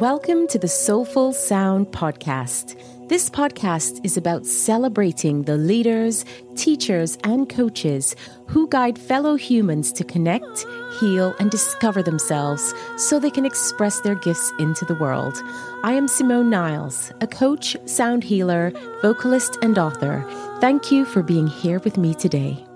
Welcome to the Soulful Sound Podcast. This podcast is about celebrating the leaders, teachers, and coaches who guide fellow humans to connect, heal, and discover themselves so they can express their gifts into the world. I am Simone Niles, a coach, sound healer, vocalist, and author. Thank you for being here with me today.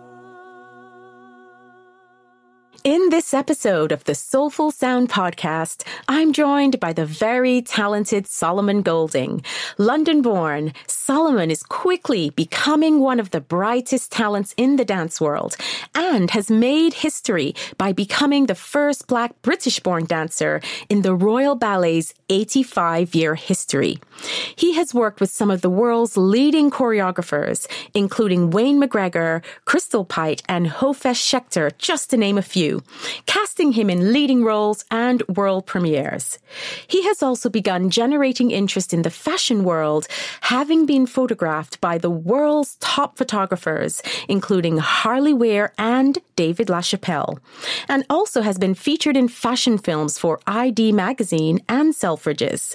In this episode of the Soulful Sound podcast, I'm joined by the very talented Solomon Golding. London born, Solomon is quickly becoming one of the brightest talents in the dance world and has made history by becoming the first Black British born dancer in the Royal Ballet's 85 year history. He has worked with some of the world's leading choreographers, including Wayne McGregor, Crystal Pite, and Hofesh Shechter, just to name a few casting him in leading roles and world premieres. He has also begun generating interest in the fashion world, having been photographed by the world's top photographers, including Harley Weir and David LaChapelle, and also has been featured in fashion films for ID magazine and Selfridges.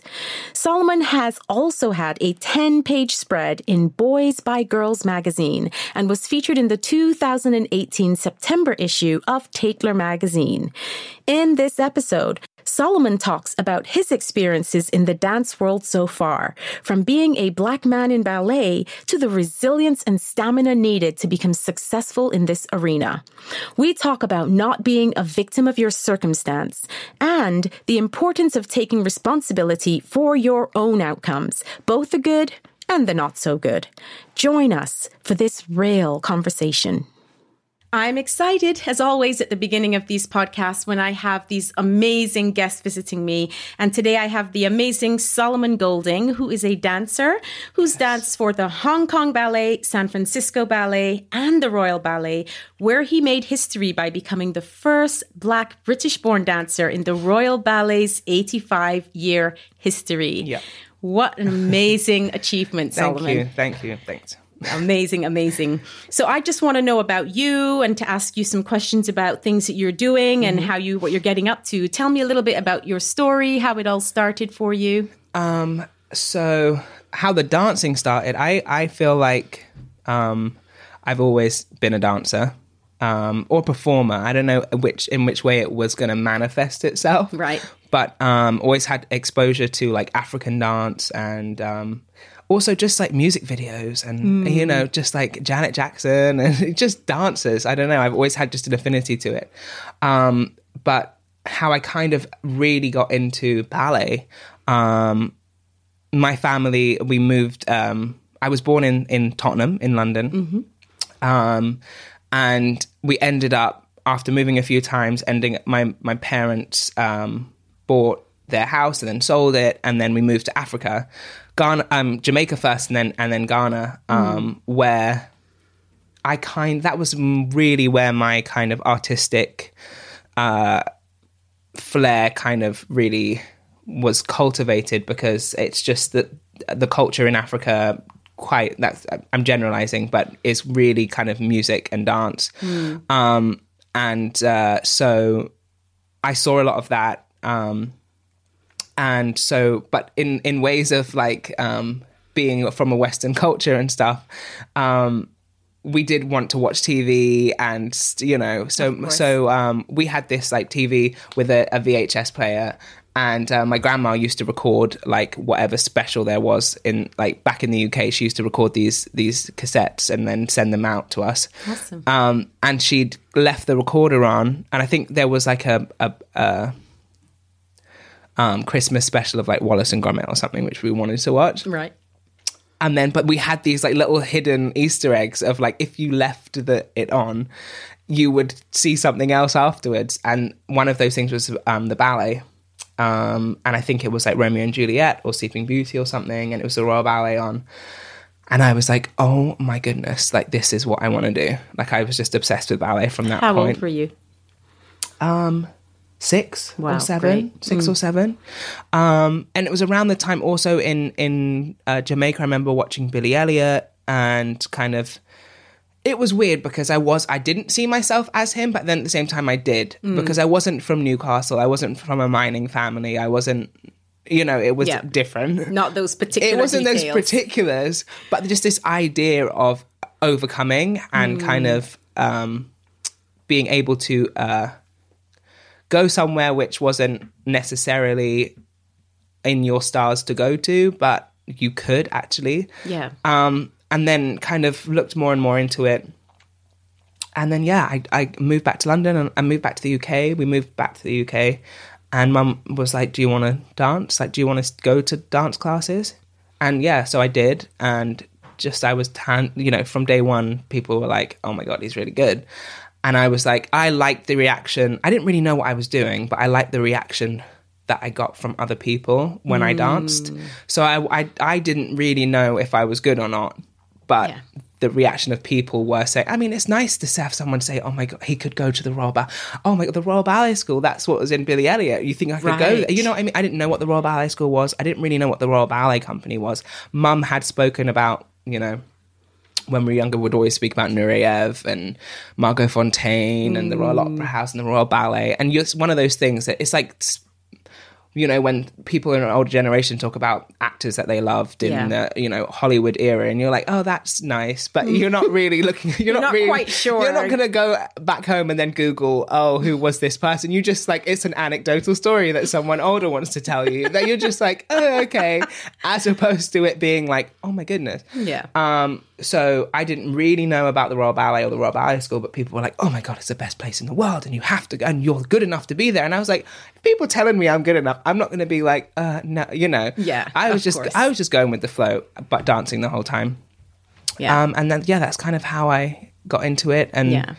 Solomon has also had a 10 page spread in Boys by Girls magazine and was featured in the 2018 September issue of Take magazine. In this episode, Solomon talks about his experiences in the dance world so far, from being a black man in ballet to the resilience and stamina needed to become successful in this arena. We talk about not being a victim of your circumstance and the importance of taking responsibility for your own outcomes, both the good and the not so good. Join us for this real conversation. I'm excited, as always, at the beginning of these podcasts when I have these amazing guests visiting me. And today I have the amazing Solomon Golding, who is a dancer who's yes. danced for the Hong Kong Ballet, San Francisco Ballet, and the Royal Ballet, where he made history by becoming the first Black British born dancer in the Royal Ballet's 85 year history. Yeah. What an amazing achievement, Solomon. Thank you. Thank you. Thanks. Amazing, amazing. So I just want to know about you and to ask you some questions about things that you're doing mm-hmm. and how you what you're getting up to. Tell me a little bit about your story, how it all started for you. Um so how the dancing started, I I feel like um I've always been a dancer. Um, or performer. I don't know which in which way it was going to manifest itself. Right. But um, always had exposure to like African dance and um, also just like music videos and mm. you know just like Janet Jackson and just dancers. I don't know. I've always had just an affinity to it. Um, but how I kind of really got into ballet. Um, my family, we moved. Um, I was born in in Tottenham in London, mm-hmm. um, and we ended up after moving a few times. Ending my my parents um, bought their house and then sold it, and then we moved to Africa. Ghana, um, Jamaica first, and then and then Ghana, um, mm. where I kind that was really where my kind of artistic uh, flair kind of really was cultivated because it's just that the culture in Africa quite that's I'm generalizing, but is really kind of music and dance, mm. um, and uh, so I saw a lot of that. Um, and so but in in ways of like um being from a western culture and stuff um we did want to watch TV and you know so so um we had this like TV with a, a VHS player. And uh, my grandma used to record like whatever special there was in like back in the UK she used to record these these cassettes and then send them out to us. Awesome. um and she'd left the recorder on and I think there was like a, a, a um, Christmas special of like Wallace and Gromit or something, which we wanted to watch. Right. And then, but we had these like little hidden Easter eggs of like if you left the it on, you would see something else afterwards. And one of those things was um, the ballet. Um, and I think it was like Romeo and Juliet or Sleeping Beauty or something, and it was the Royal Ballet on. And I was like, oh my goodness, like this is what I want to do. Like I was just obsessed with ballet from that How point. How old were you? Um, six wow, or seven, great. six mm. or seven. Um, and it was around the time also in in uh, Jamaica. I remember watching Billy Elliot and kind of. It was weird because I was I didn't see myself as him, but then at the same time I did mm. because I wasn't from Newcastle. I wasn't from a mining family. I wasn't you know, it was Yeah. different. Not those particular it wasn't details. those particulars, but just this idea of overcoming and Mm. kind of um, being able to uh, go somewhere which wasn't necessarily in your stars to go to, but you could actually. Yeah. Um, and then kind of looked more and more into it. And then, yeah, I, I moved back to London and I moved back to the UK. We moved back to the UK. And mum was like, Do you want to dance? Like, do you want to go to dance classes? And yeah, so I did. And just, I was, tan- you know, from day one, people were like, Oh my God, he's really good. And I was like, I liked the reaction. I didn't really know what I was doing, but I liked the reaction that I got from other people when I danced. Mm. So I, I, I didn't really know if I was good or not. But Yeah. the reaction of people were saying, I mean, it's nice to have someone say, oh my God, he could go to the Royal Ballet. Oh my God, the Royal Ballet School, that's what was in Billy Elliot. You think I could go Right. there? You know what I mean? I didn't know what the Royal Ballet School was. I didn't really know what the Royal Ballet Company was. Mum had spoken about, you know, when we were younger, would always speak about Nureyev and Margot Fonteyn and the Royal Opera House and the Royal Ballet. And it's one of those things that it's like, you know, when people in an older generation talk about actors that they loved in Yeah. the, you know, Hollywood era, and you're like, oh, that's nice. But you're not really looking, you're, not, not really, quite sure. You're not going to go back home and then Google, oh, who was this person? You just like, it's an anecdotal story that someone older wants to tell you that you're just like, oh, okay. As opposed to it being like, oh my goodness. Yeah. Um, so I didn't really know about the Royal Ballet or the Royal Ballet School, but people were like, "Oh my god, it's the best place in the world, and you have to, go, and you're good enough to be there." And I was like, "People telling me I'm good enough, I'm not going to be like, uh, no, you know." Yeah, I was just, course. I was just going with the flow, but dancing the whole time. yeah. Um, and then yeah, that's kind of how I got into it, and Yeah.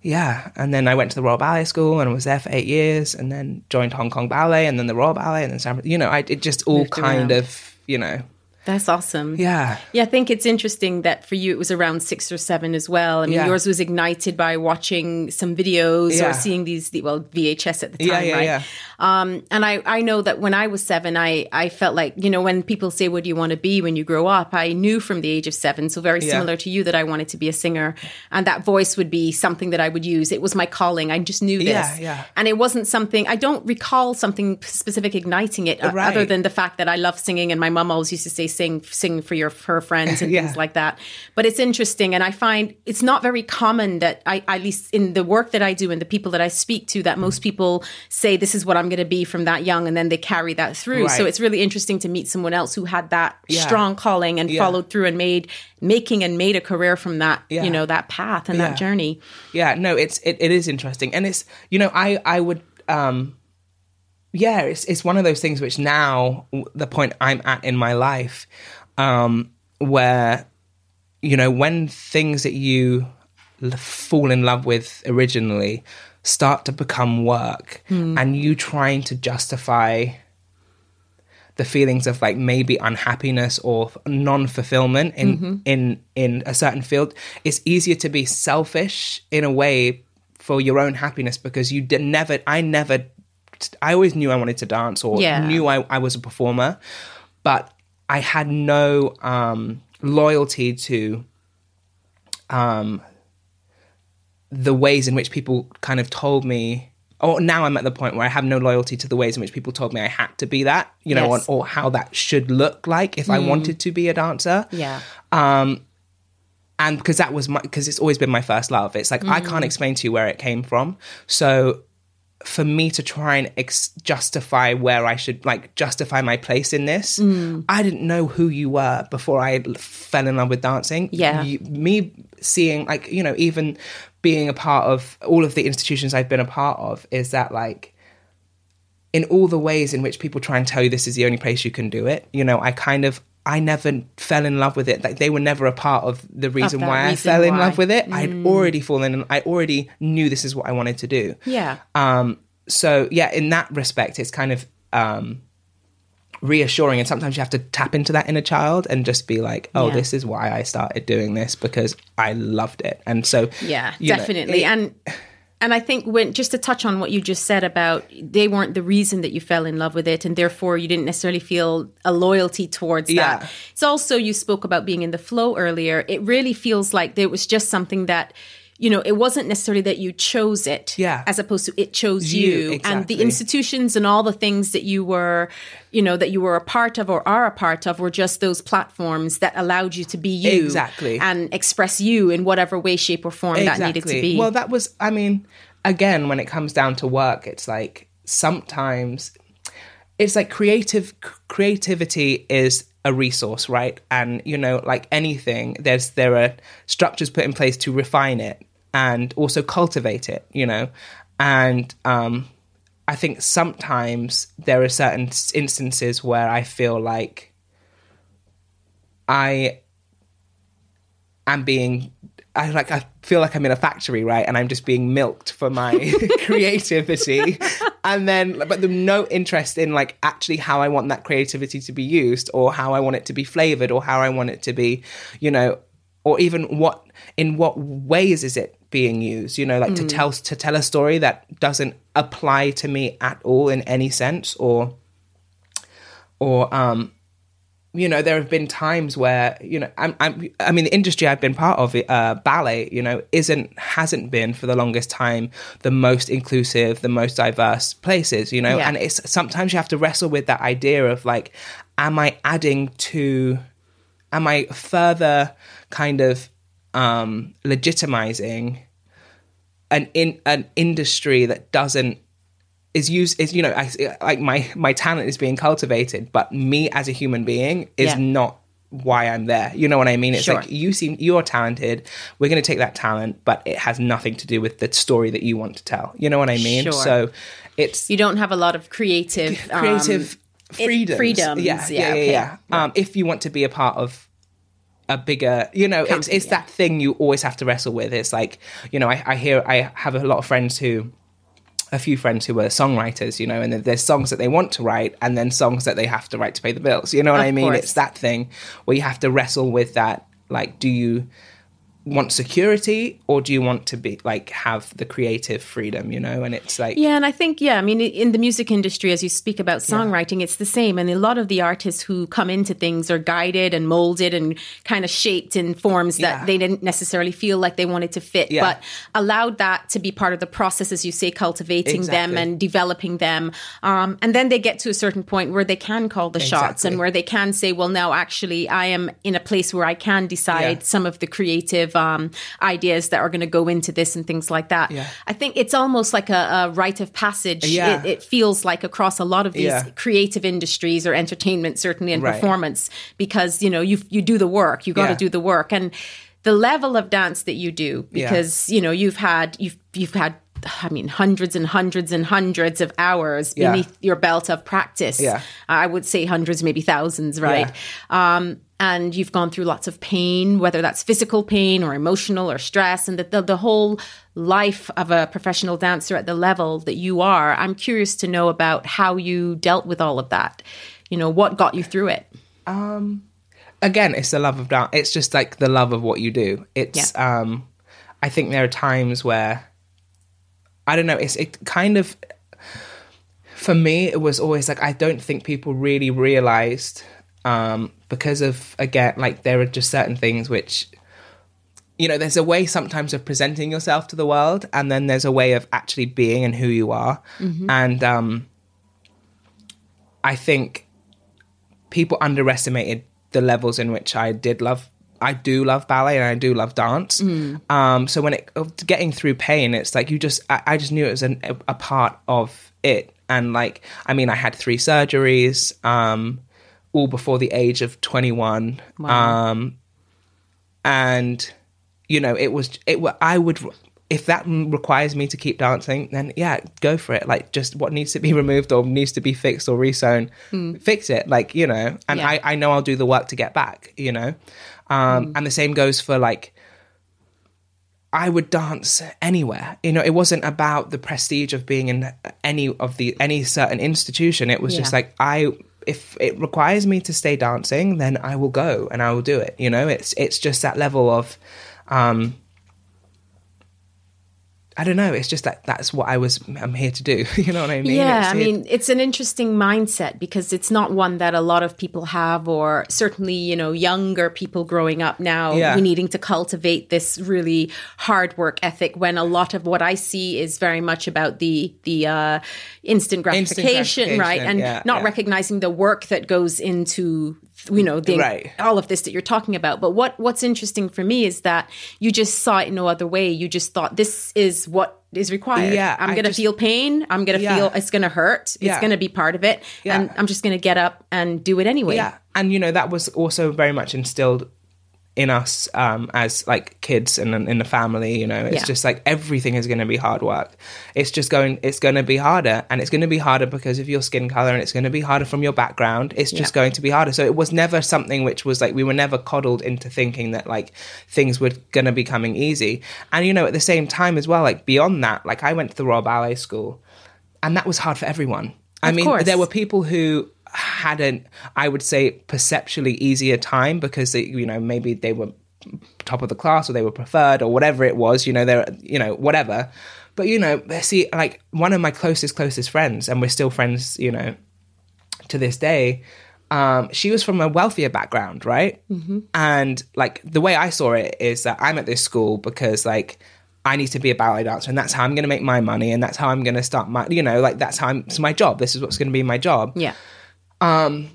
yeah, and then I went to the Royal Ballet School and was there for eight years, and then joined Hong Kong Ballet, and then the Royal Ballet, and then San, you know, I it just all Moved kind around. of, you know, That's awesome. yeah. Yeah, I think it's interesting that for you it was around six or seven as well. I mean, Yeah. yours was ignited by watching some videos Yeah. or seeing these, well, VHS at the time, yeah, right? yeah. Um, and I, I know that when I was seven, I, I felt like, you know, when people say, what do you want to be when you grow up? I knew from the age of seven, so very similar to you, that I wanted to be a singer. And that voice would be something that I would use. It was my calling. I just knew this. Yeah, yeah. And it wasn't something, I don't recall something specific igniting it, uh, Right. other than the fact that I love singing. And my mom always used to say, sing, sing for your, her friends and Yeah. things like that. But it's interesting. And I find it's not very common that I, at least in the work that I do and the people that I speak to, that most people say, this is what I'm going to be from that young. And then they carry that through. So it's really interesting to meet someone else who had that Yeah. strong calling and Yeah. followed through and made, making and made a career from that, you know, that path and that journey. yeah no it's it, it is interesting and it's you know i i would um yeah it's it's one of those things which now the point i'm at in my life um where you know when things that you l- fall in love with originally start to become work and you trying to justify the feelings of like maybe unhappiness or non-fulfillment in in in a certain field it's easier to be selfish in a way for your own happiness because you did never i never i always knew i wanted to dance or Yeah. knew I, I was a performer but i had no um loyalty to um the ways in which people kind of told me or now I'm at the point where I have no loyalty to the ways in which people told me I had to be that, you know, Yes. or, or how that should look like if I wanted to be a dancer. Yeah. Um, and because that was my, because it's always been my first love. It's like I can't explain to you where it came from. So for me to try and ex- justify where I should like justify my place in this, hmm. I didn't know who you were before I fell in love with dancing. Yeah. You- me seeing like you know even being a part of all of the institutions I've been a part of is that like in all the ways in which people try and tell you this is the only place you can do it, you know, I kind of I never fell in love with it. Like they were never a part of the reason that why I fell in why. Mm. love with it. I'd already fallen in I already knew this is what I wanted to do. Yeah. Um so yeah, in that respect it's kind of um reassuring and sometimes you have to tap into that inner child and just be like, oh, Yeah. this is why I started doing this because I loved it. And so Yeah, you know, definitely. it- and and I think when just to touch on what you just said about they weren't the reason that you fell in love with it and therefore you didn't necessarily feel a loyalty towards Yeah. that. It's also you spoke about being in the flow earlier. It really feels like there was just something that you know, it wasn't necessarily that you chose it, Yeah. as opposed to it chose You, you, and the institutions and all the things that you were, you know, that you were a part of or are a part of were just those platforms that allowed you to be you, Exactly. and express you in whatever way, shape, or form that needed to be. Well, that was, I mean, again, when it comes down to work, it's like sometimes it's like creative creativity is a resource, right? And you know, like anything, there's there are structures put in place to refine it and also cultivate it, you know, and um, I think sometimes there are certain instances where I feel like I am being I like I feel like I'm in a factory, right? And I'm just being milked for my creativity. And then but there's no interest in like actually how I want that creativity to be used or how I want it to be flavored or how I want it to be, you know, or even what in what ways is it being used, you know, like to tell to tell a story that doesn't apply to me at all in any sense or or um you know there have been times where you know I'm, I'm i mean the industry i've been part of uh ballet you know isn't hasn't been for the longest time the most inclusive the most diverse places you know Yeah. and it's sometimes you have to wrestle with that idea of like am i adding to am i further kind of um legitimizing an in an industry that doesn't is used is you know I, like my my talent is being cultivated but me as a human being is Yeah. not why i'm there you know what i mean it's Sure. like you seem you're talented we're going to take that talent but it has nothing to do with the story that you want to tell you know what i mean Sure. so it's you don't have a lot of creative, um, creative it- freedoms. freedoms, Yeah, yeah, yeah, yeah, okay. yeah. Um, if you want to be a part of a bigger, you know, it's it's yeah. that thing you always have to wrestle with. It's like, you know, I, I hear I have a lot of friends who a few friends who are songwriters, you know, and there's songs that they want to write and then songs that they have to write to pay the bills. You know what Of I mean? course. It's that thing where you have to wrestle with that. Like, do you want security or do you want to be like have the creative freedom, you know? And it's like, Yeah, and I think yeah, I mean in the music industry as you speak about songwriting, it's the same and a lot of the artists who come into things are guided and molded and kind of shaped in forms that Yeah. they didn't necessarily feel like they wanted to fit, Yeah. but allowed that to be part of the process as you say cultivating them and developing them. Um, and then they get to a certain point where they can call the shots and where they can say, well now actually I am in a place where I can decide Yeah. some of the creative um, ideas that are going to go into this and things like that. Yeah. I think it's almost like a, a rite of passage. Yeah. It, it feels like across a lot of these Yeah. creative industries or entertainment, certainly, and Right. performance, because you know you you do the work. You got to Yeah. do the work, and the level of dance that you do, Yeah. because you know you've had you've you've had. I mean, hundreds and hundreds and hundreds of hours Yeah. beneath your belt of practice. Yeah. I would say hundreds, maybe thousands, right? Um, and you've gone through lots of pain, whether that's physical pain or emotional or stress, and the, the, the whole life of a professional dancer at the level that you are. I'm curious to know about how you dealt with all of that. You know, what got you through it? again it's the love of dance it's just like the love of what you do it's um i think there are times where i don't know it's it kind of for me it was always like i don't think people really realized um because of again like there are just certain things which you know there's a way sometimes of presenting yourself to the world and then there's a way of actually being and who you are and um i think people underestimated the levels in which I did love. I do love ballet and I do love dance. Um, so when it getting through pain, it's like you just I, I just knew it was an, a part of it. And like I mean, I had three surgeries, um, all before the age of twenty one. Um, and you know it was it i would if that requires me to keep dancing then yeah go for it like just what needs to be removed or needs to be fixed or resewn fix it like you know and Yeah. i i know i'll do the work to get back you know um and the same goes for like I would dance anywhere. You know, it wasn't about the prestige of being in any of the any certain institution. It was just like I if it requires me to stay dancing, then I will go and I will do it. You know, it's it's just that level of um I don't know. It's just that that's what I was. I'm here to do. You know what I mean? Yeah, It's I mean, it's an interesting mindset because it's not one that a lot of people have, or certainly, you know, younger people growing up now, Yeah. needing to cultivate this really hard work ethic. When a lot of what I see is very much about the the uh, instant gratification, right, gratification, and yeah, not yeah. recognizing the work that goes into you know the, Right. all of this that you're talking about. But what what's interesting for me is that you just saw it no other way. You just thought this is what is required. Yeah, I'm going to feel pain. I'm going to Yeah. feel it's going to hurt. It's going to be part of it. And I'm just going to get up and do it anyway. Yeah, and you know that was also very much instilled in us um, as like kids and in the family. You know, it's Yeah. just like everything is going to be hard work. It's just going. It's going to be harder, and it's going to be harder because of your skin color, and it's going to be harder from your background. It's just Yeah. going to be harder. So it was never something which was like we were never coddled into thinking that like things were going to be coming easy. And you know, at the same time as well, like beyond that, like I went to the Royal Ballet School, and that was hard for everyone. I Of mean, course. there were people who had an, I would say, perceptually easier time because they, you know maybe they were top of the class or they were preferred or whatever it was. You know, they're you know whatever. But you know, see, like one of my closest closest friends, and we're still friends. You know, to this day. Um, she was from a wealthier background, right? Mm-hmm. And like the way I saw it is that I'm at this school because like I need to be a ballet dancer, and that's how I'm going to make my money, and that's how I'm going to start my, you know, like that's how I'm. It's my job. This is what's going to be my job Yeah. Um,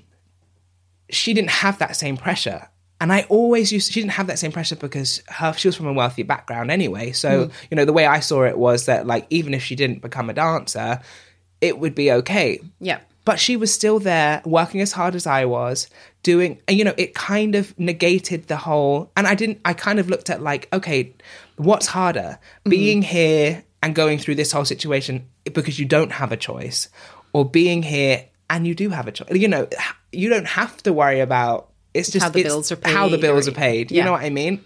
she didn't have that same pressure. And I always used she didn't have that same pressure because her she was from a wealthy background anyway. So, mm. you know, the way I saw it was that like even if she didn't become a dancer, it would be okay. Yeah. But she was still there working as hard as I was, doing and you know, it kind of negated the whole and I didn't I kind of looked at like, okay, what's harder? Mm-hmm. Being here and going through this whole situation because you don't have a choice or being here and you do have a choice. You know, you don't have to worry about it's just How the bills are paid. How the bills or- are paid. You Yeah. know what I mean?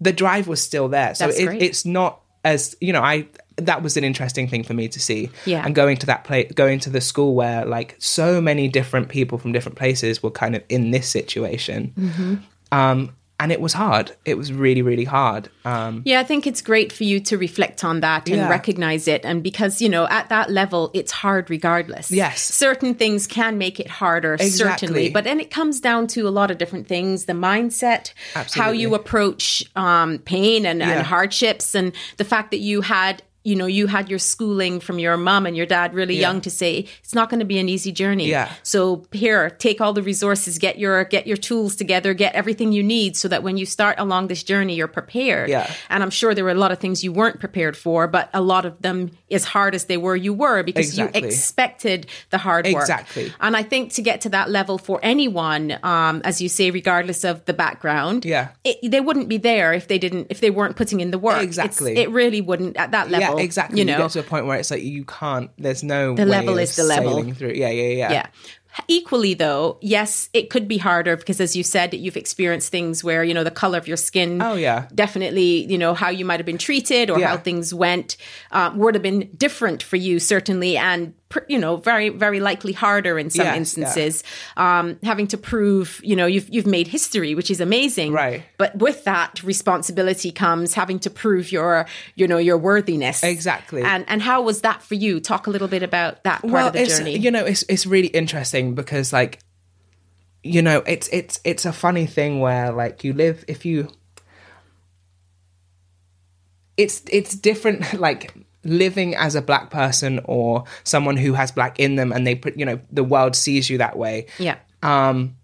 The drive was still there. So it, it's not as you know, I that was an interesting thing for me to see. Yeah. And going to that place going to the school where like so many different people from different places were kind of in this situation. Mm-hmm. Um and it was hard. It was really, really hard. Um Yeah, I think it's great for you to reflect on that and Yeah. recognize it. And because, you know, at that level, it's hard regardless. Yes. Certain things can make it harder, Exactly. certainly. But then it comes down to a lot of different things the mindset, how you approach um, pain and, Yeah. and hardships, and the fact that you had. You know, you had your schooling from your mom and your dad really Yeah. young to say it's not going to be an easy journey. Yeah. So here, take all the resources, get your get your tools together, get everything you need, so that when you start along this journey, you're prepared. Yeah. And I'm sure there were a lot of things you weren't prepared for, but a lot of them, as hard as they were, you were because Exactly. you expected the hard work. Exactly. And I think to get to that level for anyone, um, as you say, regardless of the background, Yeah. it, they wouldn't be there if they didn't if they weren't putting in the work. It's- Exactly. it really wouldn't at that level. yeah, exactly. You know, get to a point where it's like you can't there's no The way level is the level. through. Yeah, yeah, yeah. yeah equally though yes it could be harder because as you said you've experienced things where you know the color of your skin Oh, yeah. definitely you know how you might have been treated or Yeah. how things went uh, would have been different for you certainly and you know very very likely harder in some Yes, instances um, having to prove you know you've you've made history which is amazing. Right. but with that responsibility comes having to prove your you know your worthiness. Exactly. and and how was that for you? Talk a little bit about that part well, of the it's journey. you know it's it's really interesting because like you know it's it's it's a funny thing where like you live if you it's it's different like living as a black person or someone who has black in them and they put you know the world sees you that way yeah. um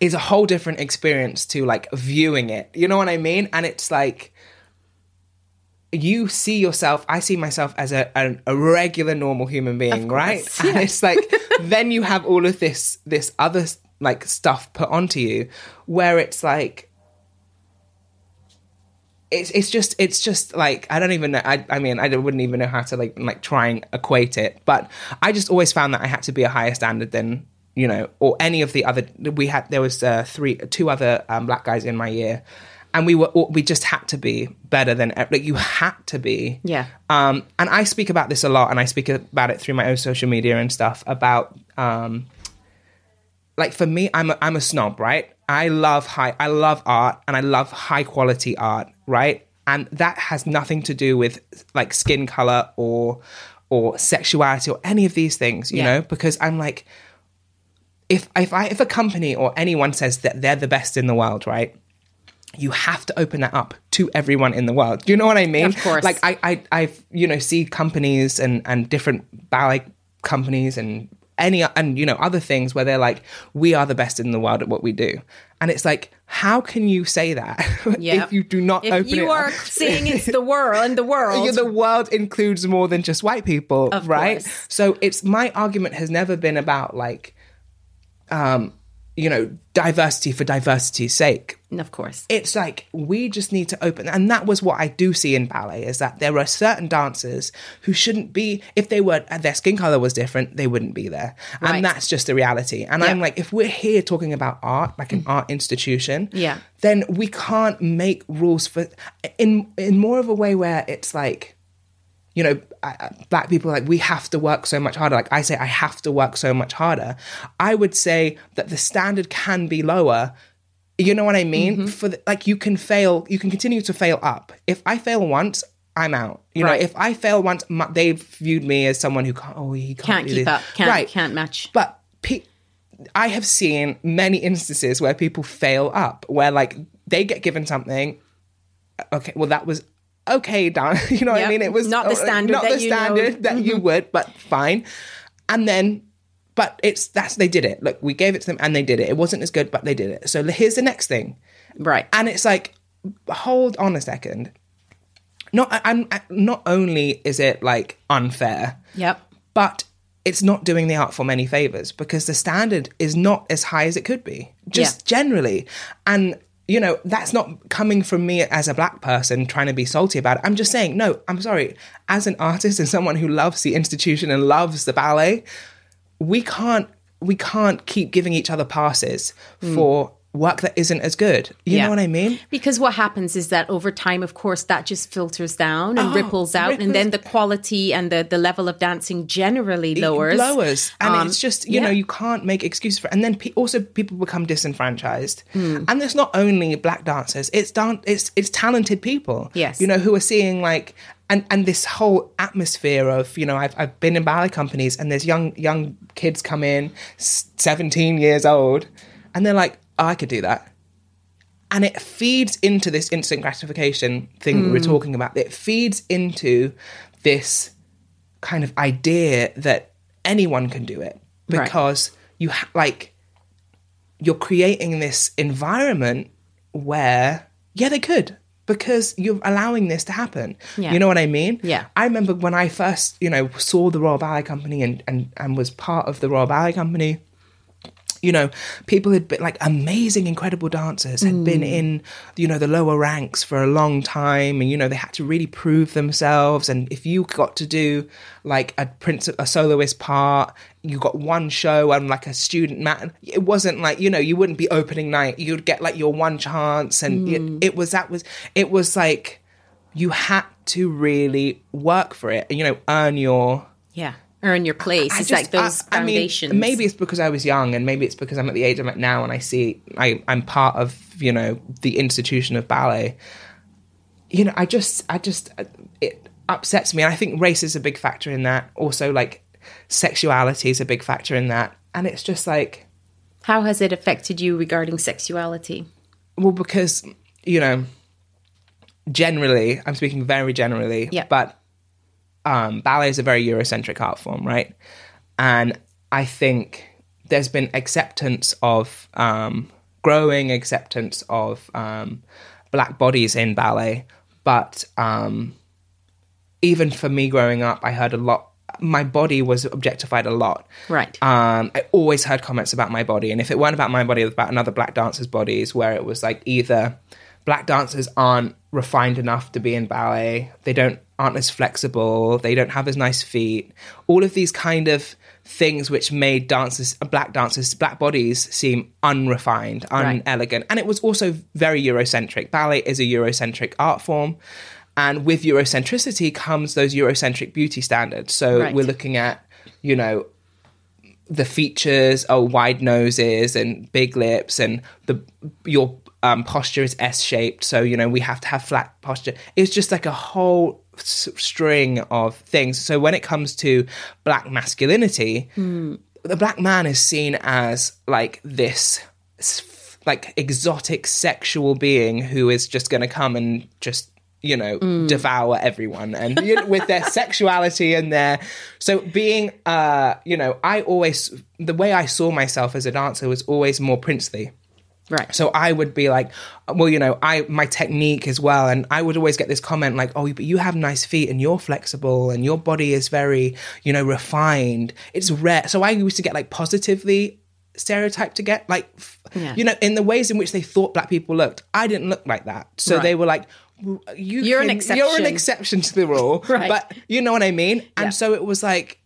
is a whole different experience to like viewing it. You know what i mean? And it's like you see yourself i see myself as a, a, a regular normal human being right? course, and it's like then you have all of this this other like stuff put onto you where it's like it's it's just it's just like I don't even know. I, I mean I wouldn't even know how to like like try and equate it. But I just always found that I had to be a higher standard than you know or any of the other. We had there was uh, three two other um, black guys in my year, and we were we just had to be better than like you had to be. Yeah. Um, and I speak about this a lot, and I speak about it through my own social media and stuff about um, like for me, I'm a, I'm a snob, right? I love high, I love art, and I love high quality art, right? and that has nothing to do with like skin color or or sexuality or any of these things you Yeah. know because i'm like if if i if a company or anyone says that they're the best in the world right you have to open that up to everyone in the world. Do you know what I mean? Of course. Like I, I, I've you know see companies and and different ballet companies and any and you know other things where they're like we are the best in the world at what we do, and it's like how can you say that Yeah. if you do not If open you it You are up? saying it's the world and the world, the world includes more than just white people, Of right? course. So it's my argument has never been about like, um, you know, diversity for diversity's sake. of course. It's like we just need to open, and that was what I do see in ballet is that there are certain dancers who shouldn't be. If they were, their skin color was different, they wouldn't be there, Right. and that's just the reality. And. I'm like, if we're here talking about art, like an mm. art institution, Yeah. then we can't make rules for in in more of a way where it's like you know, black people are like we have to work so much harder. Like I say, I have to work so much harder. I would say that the standard can be lower. You know what I mean? Mm-hmm. For the, like, you can fail. You can continue to fail up. If I fail once, I'm out. You Right. know, if I fail once, my, they've viewed me as someone who can't. Oh, he can't, Can't keep this. up. Can't right? can't match. But pe- I have seen many instances where people fail up, where like they get given something. Okay, well that was okay, done. You know what I mean? It was Not the standard not that the you know. Mm-hmm. standard that you would, but fine. And then, but it's that's they did it. Look, we gave it to them and they did it. It wasn't as good, but they did it. So here's the next thing. Right. And it's like, hold on a second. Not, I'm not only is it like unfair, Yep. but it's not doing the art form any favors because the standard is not as high as it could be, just Yeah. generally. And you know, that's not coming from me as a black person trying to be salty about it. I'm just saying, no, I'm sorry. As an artist and someone who loves the institution and loves the ballet, we can't we can't keep giving each other passes hmm. for work that isn't as good. You. Yeah. know what I mean? Because what happens is that over time, of course, that just filters down and Oh, ripples out, and then the quality and the, the level of dancing generally lowers. lowers and Um, it's just you yeah. know you can't make excuses for It. and then pe- also people become disenfranchised Hmm. and there's not only black dancers it's dan- it's it's talented people Yes. you know who are seeing like and and this whole atmosphere of you know I've, I've been in ballet companies and there's young young kids come in 17 years old and they're like oh, i could do that and it feeds into this instant gratification thing we were Hmm. talking about it feeds into this kind of idea that anyone can do it Right. because you ha- like you're creating this environment where yeah they could because you're allowing this to happen Yeah. you know what i mean Yeah. i remember when i first you know saw the royal ballet company and and, and was part of the royal ballet company you know, people had been like amazing, incredible dancers had been mm. in, you know, the lower ranks for a long time, and you know they had to really prove themselves. And if you got to do like a prince, a soloist part, you got one show and like a student mat. It wasn't like you know you wouldn't be opening night. You'd get like your one chance, and it, mm. it was that was it was like you had to really work for it, and you know, earn your Yeah. Earn your place. I it's just- like those I- I mean, foundations. maybe it's because I was young, and maybe it's because I'm at the age I'm at now, and I see I, I'm part of you know the institution of ballet. You know, I just, I just, uh, it upsets me, and I think race is a big factor in that. Also, like sexuality is a big factor in that, and it's just like, How has it affected you regarding sexuality? well, because you know, generally, I'm speaking very generally, Yeah. but um, ballet is a very Eurocentric art form, right? And I think there's been acceptance of um, growing acceptance of um, black bodies in ballet, but um, even for me growing up, I heard a lot. My body was objectified a lot. Right. Um, I always heard comments about my body, and if it weren't about my body, it was about another black dancer's bodies, where it was like either black dancers aren't refined enough to be in ballet, they don't aren't as flexible, they don't have as nice feet, all of these kind of things which made dancers, uh, black dancers, black bodies seem unrefined, Right. unelegant, and it was also very Eurocentric. Ballet is a Eurocentric art form. And with Eurocentricity comes those Eurocentric beauty standards. so Right. we're looking at, you know, the features are wide noses and big lips and the your um, posture is S shaped, so you know we have to have flat posture. It's just like a whole s- string of things. So when it comes to black masculinity, the black man is seen as like this like exotic sexual being who is just going to come and just you know devour everyone and you know, with their sexuality and their so being uh you know i always the way i saw myself as a dancer was always more princely Right. so I would be like, well, you know, I my technique as well, and I would always get this comment like, oh, but you have nice feet and you're flexible and your body is very, you know, refined. It's rare. So I used to get like positively stereotyped to get like, f- Yeah. you know, in the ways in which they thought black people looked. I didn't look like that. So Right. they were like. You You're an can- You're exception." an exception to the rule, Right. But you know what I mean. And Yeah. so it was like,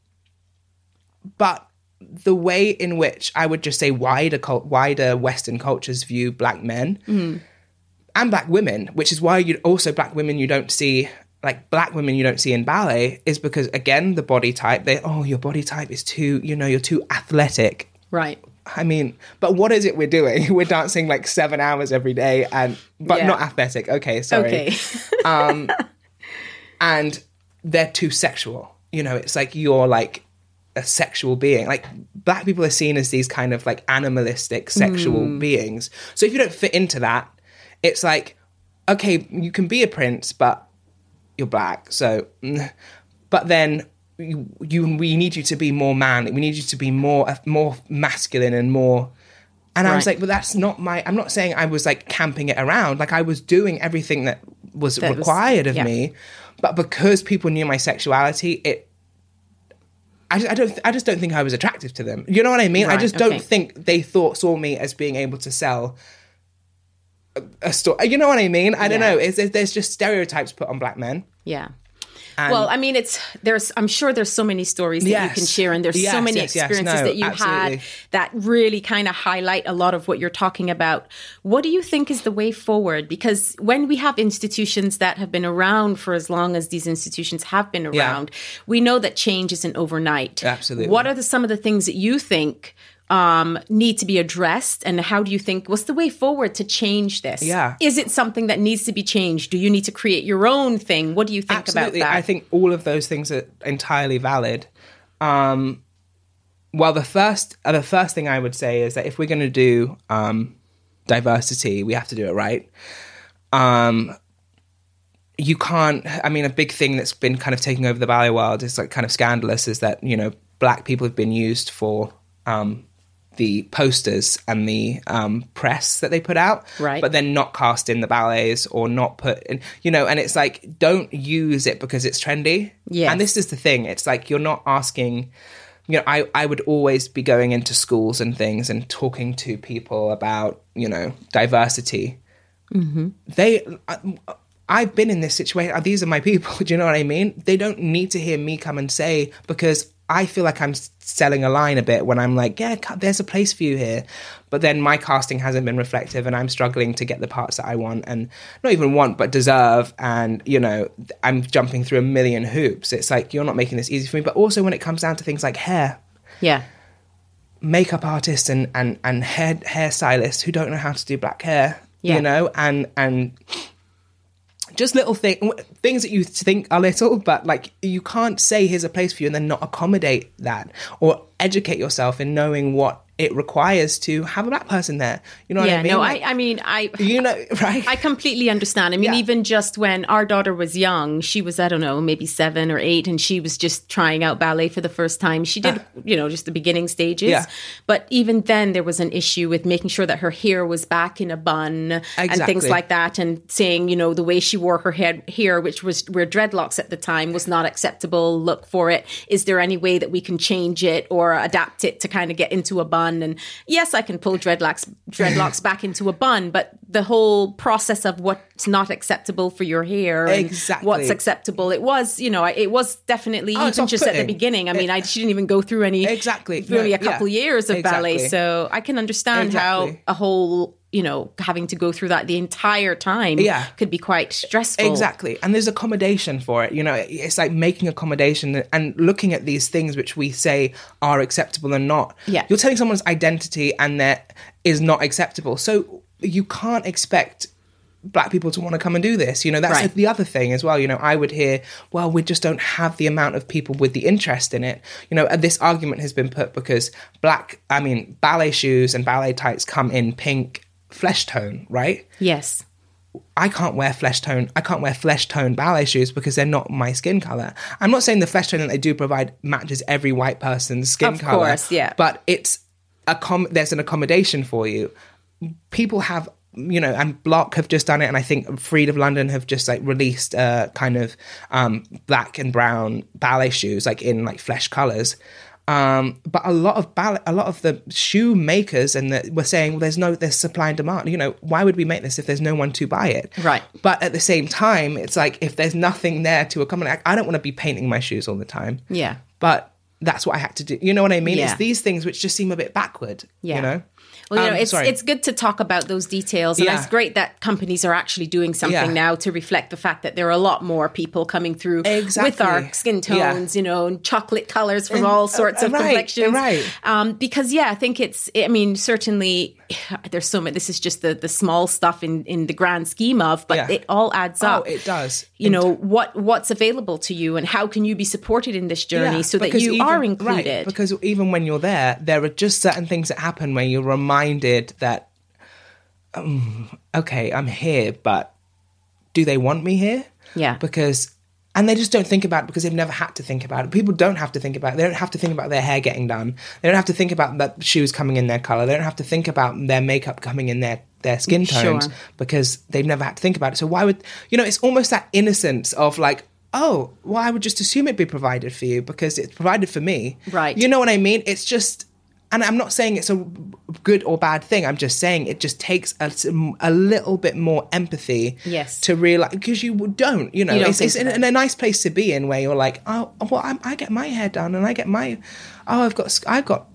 but the way in which I would just say wider cult, wider Western cultures view black men mm. and black women, which is why you also black women you don't see like black women you don't see in ballet is because again the body type they oh your body type is too you know you're too athletic. Right. I mean, but what is it we're doing? We're dancing like seven hours every day, and but Yeah. not athletic. Okay, sorry Okay. Um, and they're too sexual. You know, it's like you're like a sexual being. Like black people are seen as these kind of like animalistic sexual Hmm. beings. So if you don't fit into that, it's like okay, you can be a prince, but you're black. So, mm. but then you, you we need you to be more manly. We need you to be more more masculine and more. And I was like, well, that's not my. I'm not saying I was like camping it around. Like I was doing everything that was That was- required of yeah. me, but because people knew my sexuality, it. I, just- I don't. I just don't think I was attractive to them. You know what I mean? I Right, just don't okay. think they thought saw me as being able to sell a, a store. You know what I mean? I don't Yeah. know. It's, there's just stereotypes put on black men. yeah. And- well, I mean, it's there's. I'm sure there's so many stories that you can share, and there's so many yes, yes. experiences No, that you absolutely. had that really kind of highlight a lot of what you're talking about. What do you think is the way forward? Because when we have institutions that have been around for as long as these institutions have been Yeah. around, we know that change isn't overnight. Absolutely. What are the, some of the things that you think? Um, need to be addressed, and how do you think what's the way forward to change this? Yeah. is it something that needs to be changed? Do you need to create your own thing? What do you think Absolutely. about that? I think all of those things are entirely valid. Um, well, the first uh, the first thing I would say is that if we're going to do um, diversity, we have to do it right. Um, you can't. I mean, a big thing that's been kind of taking over the ballet world is like kind of scandalous is that you know black people have been used for um, the posters and the um, press that they put out, Right. But then not cast in the ballets or not put in, you know. And it's like don't use it because it's trendy. Yes. And this is the thing. It's like you're not asking. You know, I, I would always be going into schools and things and talking to people about, you know, diversity they I, I've been in this situation. These are my people. Do you know what I mean? They don't need to hear me come and say because I feel like I'm selling a line a bit when I'm like, yeah, there's a place for you here. But then my casting hasn't been reflective, and I'm struggling to get the parts that I want, and not even want, but deserve. And you know, I'm jumping through a million hoops. It's like you're not making this easy for me. But also when it comes down to things like hair, yeah. makeup artists and and and hair hairstylists who don't know how to do black hair Yeah. you know and and just little thing, things that you think are little but like you can't say here's a place for you and then not accommodate that or educate yourself in knowing what it requires to have a black person there you know what i mean no, Like, I, I mean, I, you know right I completely understand. I mean, Yeah. even just when our daughter was young, she was, I don't know, maybe seven or eight, and she was just trying out ballet for the first time. She did, ah. you know, just the beginning stages. Yeah. But even then, there was an issue with making sure that her hair was back in a bun and things like that, and saying, you know, the way she wore her head hair, which was were dreadlocks at the time, was not acceptable. Look for it. Is there any way that we can change it or adapt it to kind of get into a bun? And yes, I can pull dreadlocks dreadlocks back into a bun, but the whole process of what's not acceptable for your hair and Exactly. what's acceptable, it was, you know, it was definitely Oh, even just at the beginning. I mean, I she didn't even go through any Exactly. really No, a couple yeah. years of ballet, so I can understand how a whole you know having to go through that the entire time Yeah. could be quite stressful. Exactly. And there's accommodation for it. You know, it's like making accommodation and looking at these things which we say are acceptable and not. Yeah. You're telling someone's identity and that is not acceptable. So you can't expect black people to want to come and do this. You know, that's Right. the other thing as well. You know, I would hear, well, we just don't have the amount of people with the interest in it. You know, this argument has been put because black, I mean, ballet shoes and ballet tights come in pink flesh tone, right? Yes. I can't wear flesh tone. I can't wear flesh tone ballet shoes because they're not my skin color. I'm not saying the flesh tone that they do provide matches every white person's skin Of color. course, yeah. But it's a com- there's an accommodation for you. People have you know, and Bloch have just done it, and I think Freed of London have just like released uh, kind of um, black and brown ballet shoes, like in like flesh colors. Um, but a lot of ballet, a lot of the shoe makers and the, were saying, well, there's no, there's supply and demand. You know, why would we make this if there's no one to buy it? Right. But at the same time, it's like if there's nothing there to accommodate, I don't want to be painting my shoes all the time. Yeah. But that's what I had to do. You know what I mean? Yeah. It's these things which just seem a bit backward. Yeah. You know? Well, you know, Um, it's sorry. it's good to talk about those details, and Yeah. it's great that companies are actually doing something Yeah. now to reflect the fact that there are a lot more people coming through with our Exactly. skin Yeah. tones, you know, and chocolate colors from all sorts of right, complexions. right. Um, because yeah, I think it's. I mean, certainly there's so much. This is just the the small stuff in in the grand scheme of, but Yeah. it all adds Oh, up. it does. You know what what's available to you, and how can you be supported in this journey Yeah, so that you even- are right, included. because even when you're there, there are just certain things that happen when you're reminded that, um, okay, I'm here, but do they want me here? Yeah. Because, and they just don't think about it because they've never had to think about it. People don't have to think about it. They don't have to think about their hair getting done. They don't have to think about that shoes coming in their color. They don't have to think about their makeup coming in their their skin tones Sure. because they've never had to think about it. So why would you know? It's almost that innocence of like, oh, well, I would just assume it'd be provided for you because it's provided for me. Right. You know what I mean? It's just. And I'm not saying it's a good or bad thing. I'm just saying it just takes a, a little bit more empathy Yes. to realize because you don't, you know, You don't it's, it's think in, a nice place to be in where you're like, oh, well, I'm, I get my hair done and I get my, oh, I've got, I've got,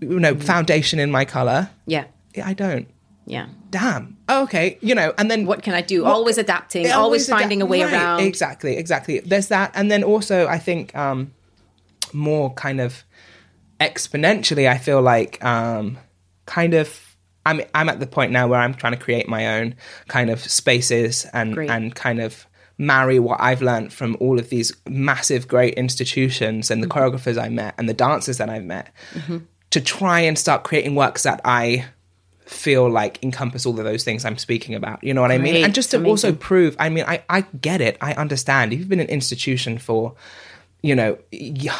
you know, foundation in my color. yeah, Yeah, I don't. yeah. Damn. Oh, okay. You know, and then What can I do? What- always adapting, Yeah, always adapt- finding a way right, around. Exactly, exactly. There's that, and then also I think um, more kind of exponentially. I feel like um, kind of. I'm I'm at the point now where I'm trying to create my own kind of spaces and Great. and kind of marry what I've learned from all of these massive great institutions and the Mm-hmm. choreographers I met and the dancers that I've met to try and start creating works that I feel like encompass all of those things I'm speaking about. You know what I mean? And just to Amazing. also prove, I mean, I, I get it. I understand. If you've been an institution for, you know,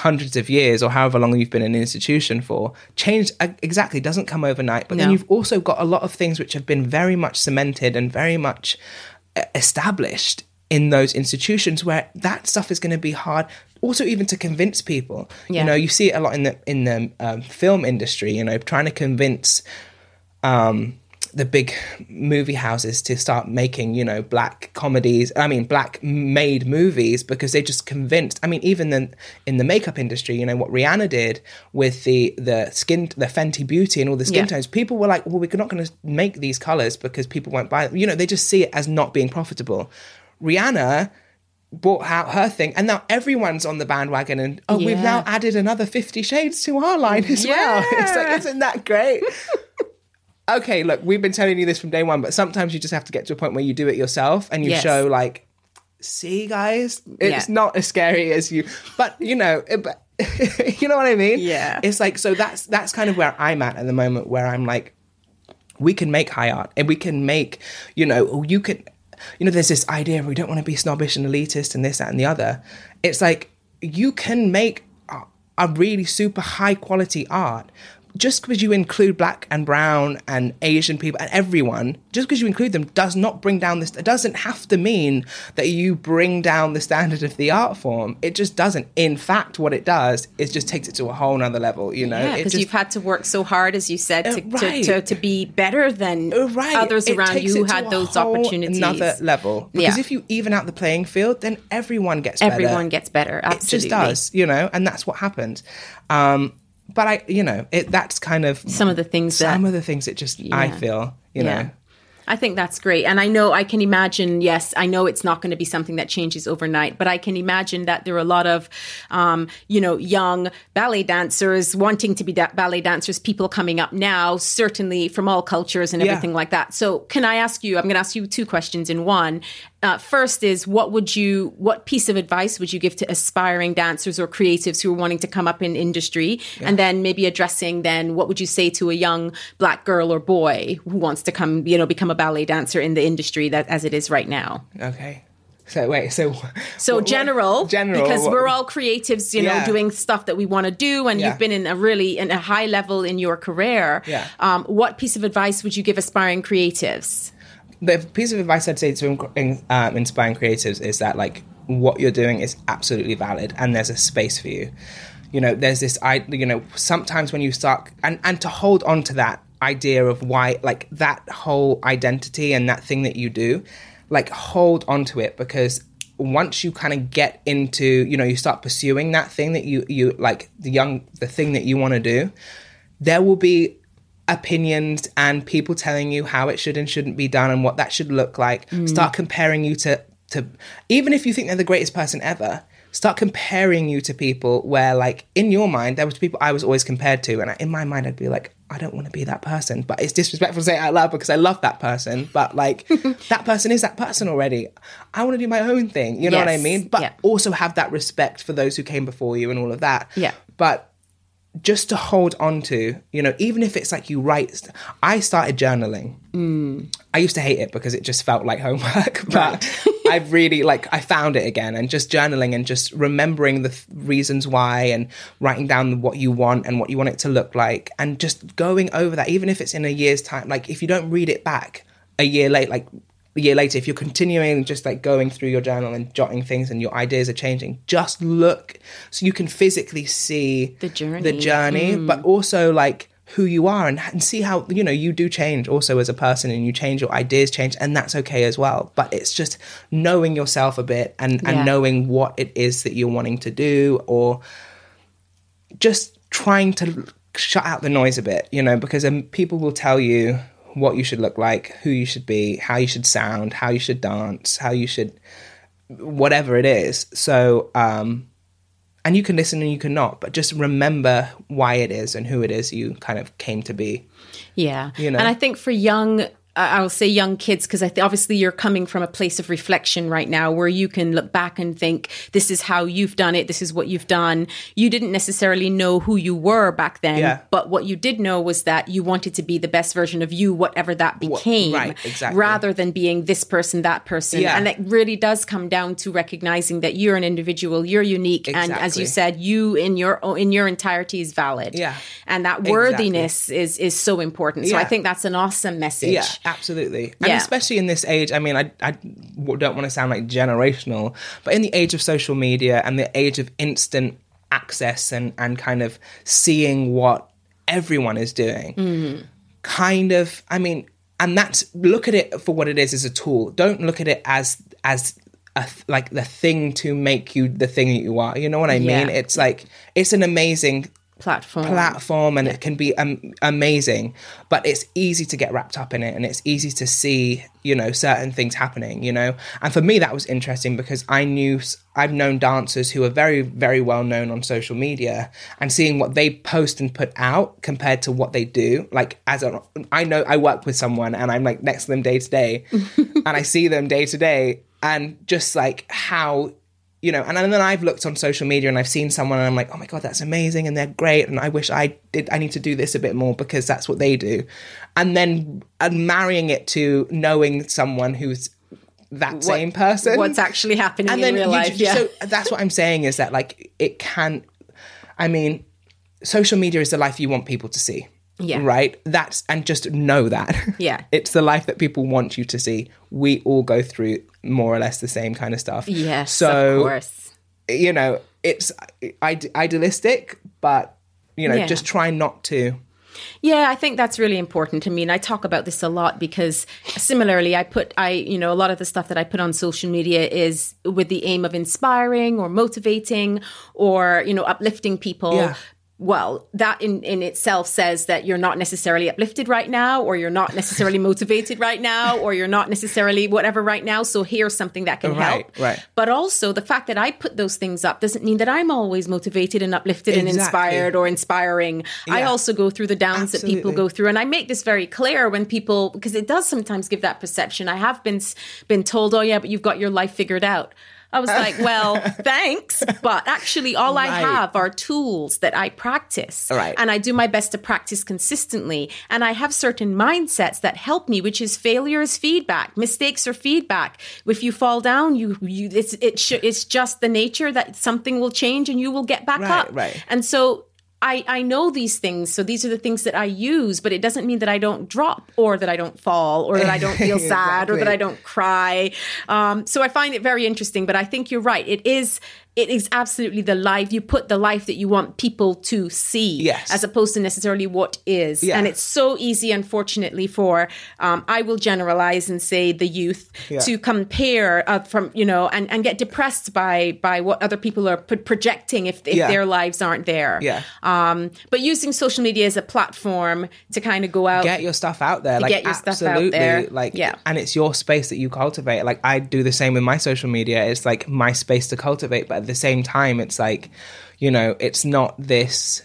hundreds of years or however long you've been in an institution for, change exactly doesn't come overnight. But then you've also got a lot of things which have been very much cemented and very much established in those institutions where that stuff is going to be hard also even to convince people Yeah. you know you see it a lot in the in the um, film industry you know trying to convince um, the big movie houses to start making, you know, black comedies. I mean, black made movies because they just convinced. I mean, even in, in the makeup industry, you know, what Rihanna did with the the skin, the Fenty Beauty, and all the skin Yeah. tones. People were like, "Well, we're not going to make these colors because people won't buy them." You know, they just see it as not being profitable. Rihanna bought out her thing, and now everyone's on the bandwagon. And oh, we've now added another Fifty Shades to our line as well. It's like, isn't that great? okay, look, we've been telling you this from day one, but sometimes you just have to get to a point where you do it yourself and you Yes. show like, see, guys, it's Yeah. not as scary as you, but you know, it, but you know what I mean? Yeah. It's like so that's that's kind of where I'm at at the moment, where I'm like, we can make high art and we can make, you know, you can, you know, there's this idea we don't want to be snobbish and elitist and this, that, and the other. It's like you can make a, a really super high quality art just because you include black and brown and Asian people and everyone, just because you include them does not bring down this. It doesn't have to mean that you bring down the standard of the art form. It just doesn't. In fact, what it does is just takes it to a whole nother level. You know, Yeah, because you've had to work so hard, as you said, to, Uh, to, right. to, to be better than Uh, right. others It around you who had those opportunities. Another level. Because Yeah. if you even out the playing field, then everyone gets better. Everyone gets better. Absolutely. It just does, you know, and that's what happened. Um, but I, you know, it that's kind of Some of the things that some of the things that just I feel, you Yeah. know. I think that's great. And I know I can imagine, yes, I know it's not going to be something that changes overnight, but I can imagine that there are a lot of, um, you know, young ballet dancers wanting to be da- ballet dancers, people coming up now, certainly from all cultures and everything Yeah. like that. So can I ask you, I'm going to ask you two questions in one. Uh, first is what would you, what piece of advice would you give to aspiring dancers or creatives who are wanting to come up in industry? And then maybe addressing then what would you say to a young black girl or boy who wants to come, you know, become a ballet dancer in the industry that as it is right now? Okay. So wait, so So what- what- general, general, because what- we're all creatives, you know, Yeah. doing stuff that we want to do, and Yeah. you've been in a really in a high level in your career. Yeah. Um, what piece of advice would you give aspiring creatives? The piece of advice I'd say to um, inspiring creatives is that like what you're doing is absolutely valid and there's a space for you. You know, there's this I you know sometimes when you start and and to hold on to that idea of why like that whole identity and that thing that you do, like hold on to it because once you kind of get into you know you start pursuing that thing that you you like the young the thing that you want to do there will be opinions and people telling you how it should and shouldn't be done and what that should look like. Mm. Start comparing you to to even if you think they're the greatest person ever, start comparing you to people where like in your mind there was people I was always compared to and I, in my mind I'd be like I don't want to be that person, but it's disrespectful to say it out loud because I love that person. But like, that person is that person already. I want to do my own thing. You know what I mean? But yeah. also have that respect for those who came before you and all of that. Yeah. But just to hold on to, you know, even if it's like you write, I started journaling. I used to hate it because it just felt like homework, but I've really like I found it again and just journaling and just remembering the th- reasons why and writing down what you want and what you want it to look like and just going over that even if it's in a year's time like if you don't read it back a year late like a year later if you're continuing just like going through your journal and jotting things and your ideas are changing just look so you can physically see The journey. the journey but also like who you are and, and see how you know you do change also as a person and you change your ideas change and that's okay as well but it's just knowing yourself a bit and Yeah. and knowing what it is that you're wanting to do or just trying to shut out the noise a bit you know because um, people will tell you what you should look like who you should be how you should sound how you should dance how you should whatever it is so um and you can listen and you can not but just remember why it is and who it is you kind of came to be Yeah. You know? And I think for young, I I will say young kids, because I th- obviously you're coming from a place of reflection right now where you can look back and think, this is how you've done it. This is what you've done. You didn't necessarily know who you were back then, Yeah. but what you did know was that you wanted to be the best version of you, whatever that became, right, exactly. rather than being this person, that person. Yeah. And it really does come down to recognizing that you're an individual, you're unique. And as you said, you in your, in your entirety is valid. Yeah. And that Exactly. worthiness is, is so important. So I think that's an awesome message. Yeah, absolutely. And Yeah. especially in this age, I mean, I, I don't want to sound like generational, but in the age of social media and the age of instant access and, and kind of seeing what everyone is doing, mm-hmm. kind of, I mean, and that's, look at it for what it is as a tool. Don't look at it as, as, a, th- like the thing to make you the thing that you are. You know what I mean? Yeah. It's like it's an amazing Platform. platform and it can be um, amazing but it's easy to get wrapped up in it and it's easy to see you know certain things happening you know and for me that was interesting because i knew i've known dancers who are very very well known on social media and seeing what they post and put out compared to what they do like as a i know i work with someone and i'm like next to them day to day and i see them day to day and just like how you know, and and then I've looked on social media and I've seen someone and I'm like, oh my god, that's amazing and they're great and I wish I did. I need to do this a bit more because that's what they do, and then and marrying it to knowing someone who's that same person, What's actually happening and in then real you life. just- yeah. so that's what I'm saying is that like it can, I mean, social media is the life you want people to see. Yeah. Right. That's and just know that. Yeah. it's the life that people want you to see. We all go through more or less the same kind of stuff. yes, So of course. you know, it's ide- idealistic, but you know, Yeah. just try not to. Yeah, I think that's really important. I mean, I talk about this a lot because similarly, I put, I, you know, a lot of the stuff that I put on social media is with the aim of inspiring or motivating or, you know, uplifting people. Yeah. Well, that in, in itself says that you're not necessarily uplifted right now, or you're not necessarily motivated right now, or you're not necessarily whatever right now. So here's something that can Right, help. right. But also the fact that I put those things up doesn't mean that I'm always motivated and uplifted and inspired or inspiring. I also go through the downs that people go through, and I make this very clear when people because it does sometimes give that perception. I have been been told, "Oh yeah, but you've got your life figured out." I was like, well, thanks. But actually, all I have are tools that I practice. Right. And I do my best to practice consistently. And I have certain mindsets that help me, which is failure is feedback, mistakes are feedback. If you fall down, you, you it's, it sh- it's just the nature that something will change and you will get back Right, up. right. And so I, I know these things, so these are the things that I use, but it doesn't mean that I don't drop or that I don't fall or that I don't feel sad or that I don't cry. Um, so I find it very interesting, but I think you're right. It is it is absolutely the life you put the life that you want people to see Yes. as opposed to necessarily what is Yeah. and it's so easy unfortunately for um, i will generalize and say the youth Yeah. to compare uh, from you know and, and get depressed by by what other people are pro- projecting if, if Yeah. their lives aren't there Yeah. um, but using social media as a platform to kind of go out get your stuff out there like get your stuff out there. like Yeah. and it's your space that you cultivate like i do the same with my social media it's like my space to cultivate but at the same time it's like you know it's not this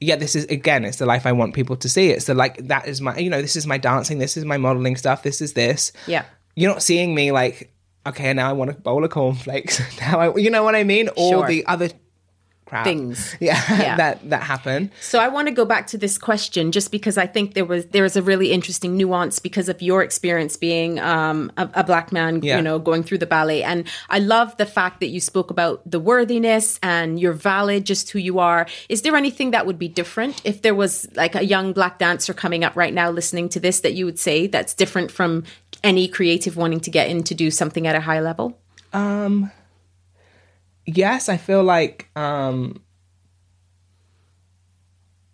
yeah this is again it's the life i want people to see. It's the like that is my you know this is my dancing this is my modeling stuff this is this. Yeah. you're not seeing me like okay now i want a bowl of cornflakes. Now i you know what i mean? All the other crap Things. yeah, Yeah. that that happen So I want to go back to this question just because I think there was there is a really interesting nuance because of your experience being um, a, a black man, Yeah. you know, going through the ballet. And I love the fact that you spoke about the worthiness and you're valid, just who you are. Is there anything that would be different if there was like a young black dancer coming up right now listening to this that you would say that's different from any creative wanting to get in to do something at a high level? Yes i feel like um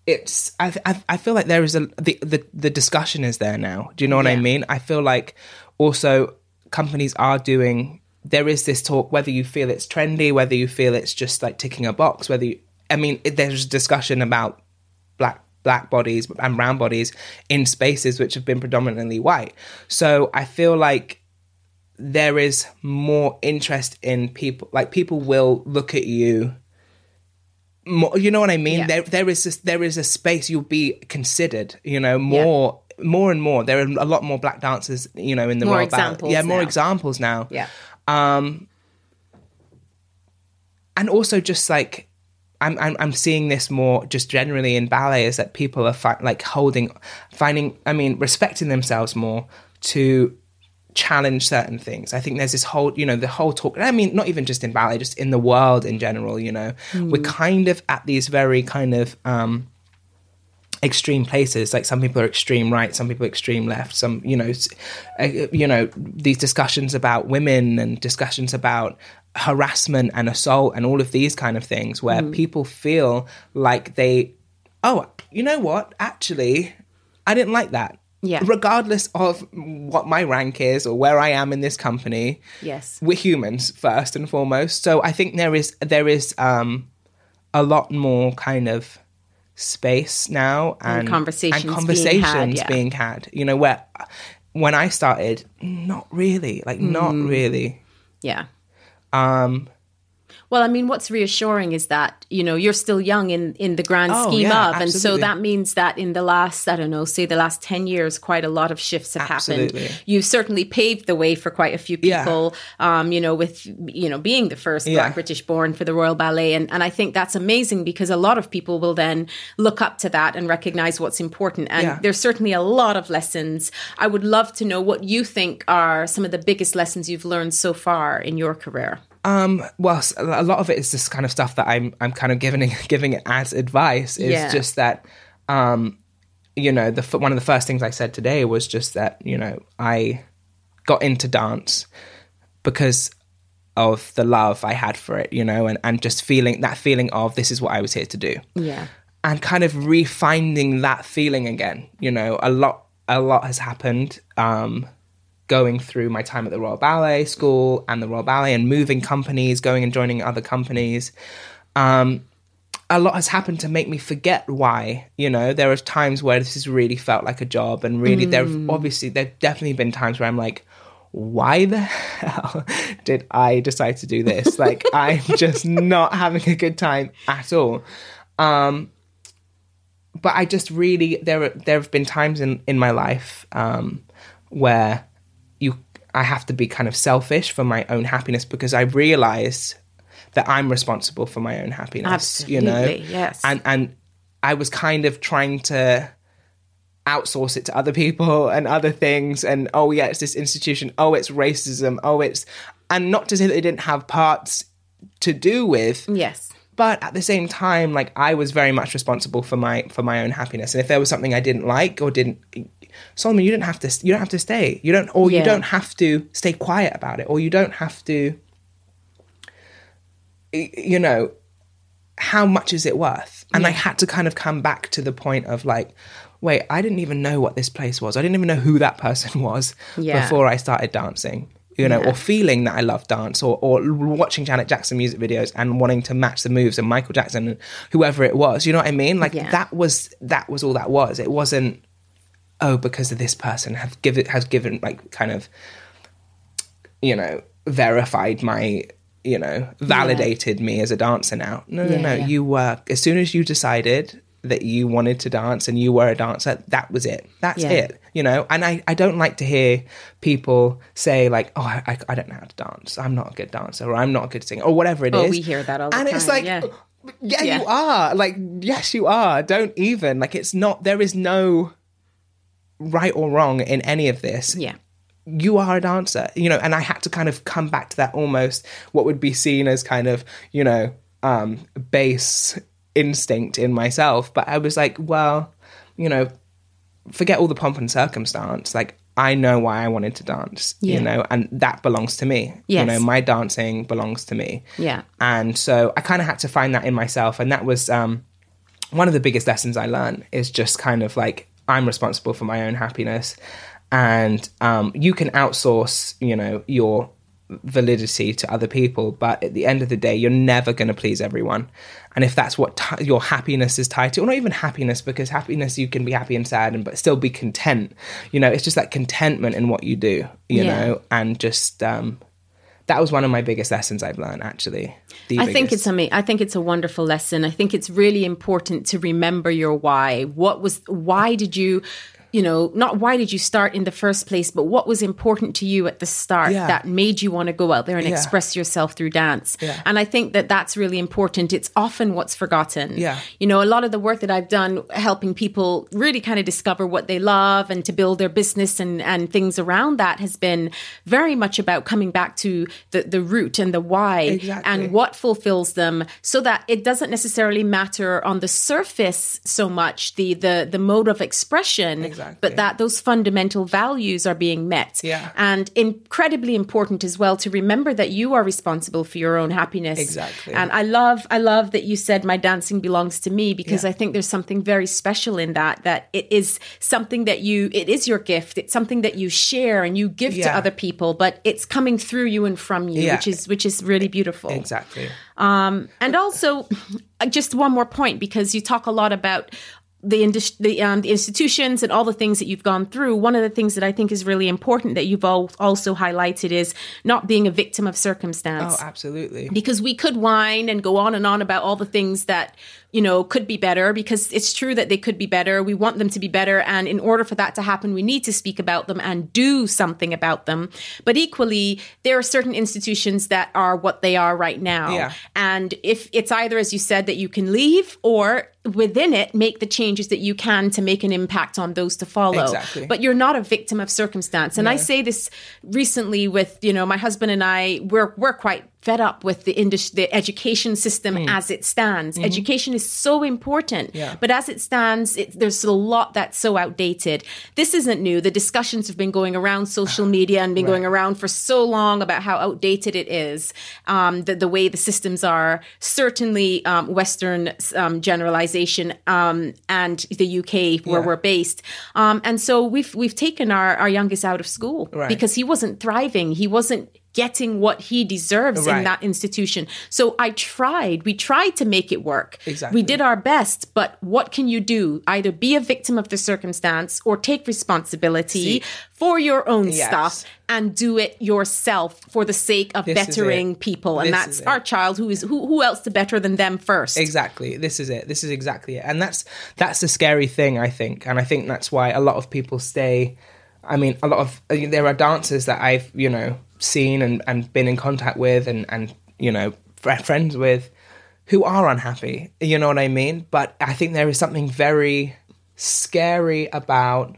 it's I, I I feel like there is a the, the the discussion is there now. Do you know what i mean? I feel like also companies are doing there is this talk whether you feel it's trendy whether you feel it's just like ticking a box whether you i mean it, there's discussion about black black bodies and brown bodies in spaces which have been predominantly white. So i feel like there is more interest in people like people will look at you more you know what i mean Yeah. there there is this, there is a space you'll be considered you know more more and more there are a lot more black dancers you know in the More Ballet. examples yeah more now. examples now Yeah. Um, and also just like I'm, I'm I'm seeing this more just generally in ballet is that people are fi- like holding finding I mean respecting themselves more to challenge certain things. I think there's this whole you know the whole talk I mean not even just in ballet just in the world in general, you know. We're kind of at these very kind of um extreme places. Like some people are extreme right some people are extreme left some you know uh, you know these discussions about women and discussions about harassment and assault and all of these kind of things where people feel like they oh you know what? Actually i didn't like that Yeah. regardless of what my rank is or where i am in this company Yes. we're humans first and foremost. So I think there is there is um, a lot more kind of space now and conversations and being conversations had, yeah. being had. You know, where when I started, not really, like not Mm. really. Yeah. Um, Well, I mean, what's reassuring is that you know you're still young in in the grand Oh, scheme yeah, of, and so that means that in the last I don't know, say the last ten years, quite a lot of shifts have Absolutely. happened. You've certainly paved the way for quite a few Yeah. people. Um, you know, with you know being the first Yeah. Black British born for the Royal Ballet, and and I think that's amazing because a lot of people will then look up to that and recognize what's important. And Yeah. there's certainly a lot of lessons. I would love to know what you think are some of the biggest lessons you've learned so far in your career. Well, a lot of it is this kind of stuff that I'm I'm kind of giving giving it as advice. Is Yeah. just that, um, you know, the one of the first things I said today was just that you know I got into dance because of the love I had for it, you know, and and just feeling that feeling of this is what I was here to do Yeah. and kind of refinding that feeling again. You know, a lot a lot has happened um, going through my time at the Royal Ballet School and the Royal Ballet and moving companies, going and joining other companies. Um, a lot has happened to make me forget why. You know, there are times where this has really felt like a job, and really, there have obviously there have definitely been times where I'm like, why the hell did I decide to do this? like, I'm just not having a good time at all. Um, but I just really there there have been times in in my life um, where I have to be kind of selfish for my own happiness because I realized that I'm responsible for my own happiness. Absolutely, you know, yes. and and I was kind of trying to outsource it to other people and other things and oh yeah it's this institution oh it's racism oh it's and not to say that they didn't have parts to do with Yes. but at the same time like i was very much responsible for my for my own happiness and if there was something i didn't like or didn't solomon you don't have to you don't have to stay you don't or Yeah. you don't have to stay quiet about it or you don't have to you know how much is it worth and i had to kind of come back to the point of like wait i didn't even know what this place was i didn't even know who that person was Yeah. before i started dancing you know Yeah. or feeling that i love dance or, or watching janet jackson music videos and wanting to match the moves of michael jackson and whoever it was you know what i mean like Yeah. that was that was all that was it wasn't oh because of this person have given has given like kind of you know verified my you know validated me as a dancer now no no Yeah, no yeah. you were as soon as you decided that you wanted to dance and you were a dancer that was it that's Yeah. it you know and I, I don't like to hear people say like oh I, I, I don't know how to dance i'm not a good dancer or i'm not a good singer or whatever it oh, is. Oh, we hear that all the and it's like yeah. yeah, Yeah. you are like yes you are don't even like it's not there is no right or wrong in any of this Yeah. you are a dancer you know and i had to kind of come back to that almost what would be seen as kind of you know um base instinct in myself but i was like well you know forget all the pomp and circumstance like i know why i wanted to dance Yeah. you know and that belongs to me you know my dancing belongs to me Yeah. and so I kind of had to find that in myself. And that was um, one of the biggest lessons I learned is just kind of like, I'm responsible for my own happiness. And um, you can outsource, you know, your validity to other people. But at the end of the day, you're never going to please everyone. And if that's what ti your happiness is tied to, or not even happiness, because happiness, you can be happy and sad and but still be content. You know, it's just that contentment in what you do, you Yeah. know, and just um, that was one of my biggest lessons I've learned actually. The I think biggest. it's ama- I think it's a wonderful lesson. I think it's really important to remember your why. What was why did you you know, not why did you start in the first place, but what was important to you at the start Yeah. that made you want to go out there and Yeah. express yourself through dance. Yeah. And I think that that's really important. It's often what's forgotten. Yeah. You know, a lot of the work that I've done helping people really kind of discover what they love and to build their business and, and things around that has been very much about coming back to the, the root and the why Exactly. and what fulfills them so that it doesn't necessarily matter on the surface so much the the the mode of expression Exactly. But that those fundamental values are being met Yeah. and incredibly important as well to remember that you are responsible for your own happiness Exactly. and i love i love that you said my dancing belongs to me because Yeah. i think there's something very special in that that it is something that you it is your gift it's something that you share and you give to other people but it's coming through you and from you Yeah. which is which is really beautiful exactly. Um, and also, just one more point because you talk a lot about the indus- the, um, the institutions and all the things that you've gone through. One of the things that I think is really important that you've all also highlighted is not being a victim of circumstance Oh, absolutely. because we could whine and go on and on about all the things that you know could be better because it's true that they could be better. We want them to be better. And in order for that to happen we need to speak about them and do something about them. But equally there are certain institutions that are what they are right now. Yeah. and if it's either as you said that you can leave or within it make the changes that you can to make an impact on those to follow. Exactly. but you're not a victim of circumstance. And i say this recently with you know my husband and i we're we're quite fed up with the industry, the education system as it stands. Education is so important, Yeah. but as it stands, it, there's a lot that's so outdated. This isn't new. The discussions have been going around social media and been going around for so long about how outdated it is. Um, the, the way the systems are certainly um, Western um, generalization um, and the UK where Yeah. we're based. Um, and so we've we've taken our, our youngest out of school Right. because he wasn't thriving. He wasn't getting what he deserves in that institution. So I tried, we tried to make it work. Exactly. We did our best, but what can you do? Either be a victim of the circumstance or take responsibility See. for your own Yes. stuff and do it yourself for the sake of This bettering people. And This that's our child who is who who else to better than them first. Exactly. This is it. This is exactly it. And that's that's the scary thing, I think. And I think that's why a lot of people stay. I mean, a lot of there are dancers that I've you know seen and, and been in contact with and and you know fr- friends with who are unhappy. You know what I mean? But I think there is something very scary about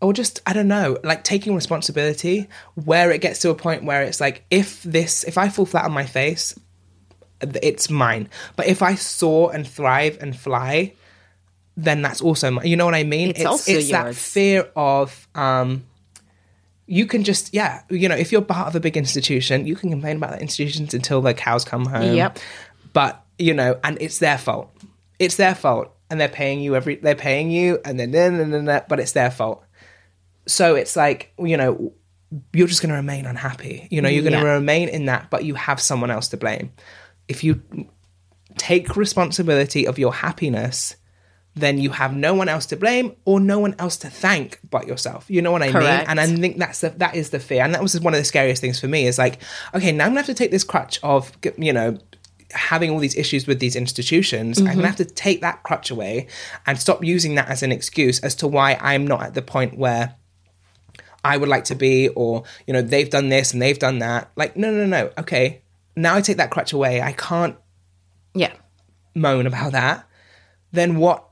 or just I don't know, like taking responsibility where it gets to a point where it's like if this if I fall flat on my face, it's mine. But if I soar and thrive and fly, then that's also mine. You know what I mean? It's also it's that fear of um you can just yeah, you know, if you're part of a big institution, you can complain about the institutions until the cows come home. Yep. But, you know, and it's their fault. It's their fault. And they're paying you every they're paying you and then then then then but it's their fault. So it's like, you know, you're just going to remain unhappy. You know, you're going to Yeah. remain in that, but you have someone else to blame. If you take responsibility of your happiness, then you have no one else to blame or no one else to thank but yourself. You know what I Correct. mean? And I think that's the, that is the fear, and that was one of the scariest things for me. Is like, okay, now I'm gonna have to take this crutch of you know having all these issues with these institutions. I'm gonna mm-hmm. have to take that crutch away and stop using that as an excuse as to why I'm not at the point where I would like to be, or you know, they've done this and they've done that. Like, no, no, no. Okay, now I take that crutch away. I can't Yeah. moan about that. Then what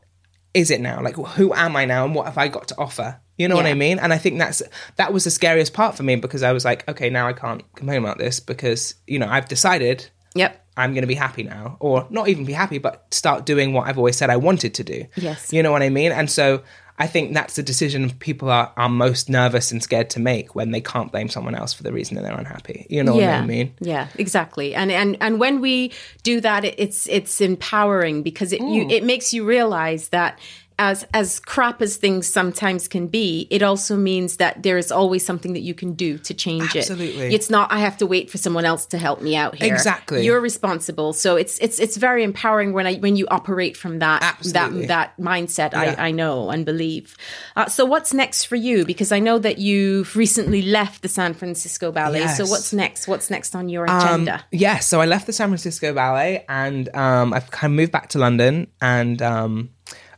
is it now? Like, who am I now, and what have I got to offer? You know what I mean? And I think that's that was the scariest part for me because I was like, okay, now I can't complain about this because you know I've decided Yep. I'm going to be happy now, or not even be happy, but start doing what I've always said I wanted to do. Yes. You know what I mean? And so I think that's the decision people are, are most nervous and scared to make when they can't blame someone else for the reason that they're unhappy. You know yeah. what I mean? Yeah, exactly. And and and when we do that, it's it's empowering because it Mm. you it makes you realize that as as crap as things sometimes can be, it also means that there is always something that you can do to change Absolutely. it. It's not I have to wait for someone else to help me out here. Exactly. You're responsible. So it's it's it's very empowering when I when you operate from that Absolutely. that that mindset. Yeah. I I know and believe. Uh, so what's next for you? Because I know that you've recently left the San Francisco Ballet. So what's next? What's next on your agenda? Yeah, so I left the San Francisco Ballet and um, I've kind of moved back to London and um,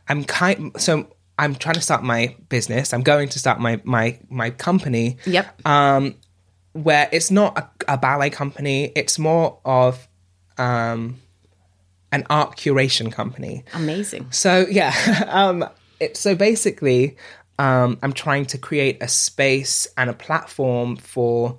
I'm kind so I'm trying to start my business. I'm going to start my my my company. Yep. Um, where it's not a, a ballet company. It's more of um, an art curation company. Amazing. So yeah, um, it, so basically, um, I'm trying to create a space and a platform for.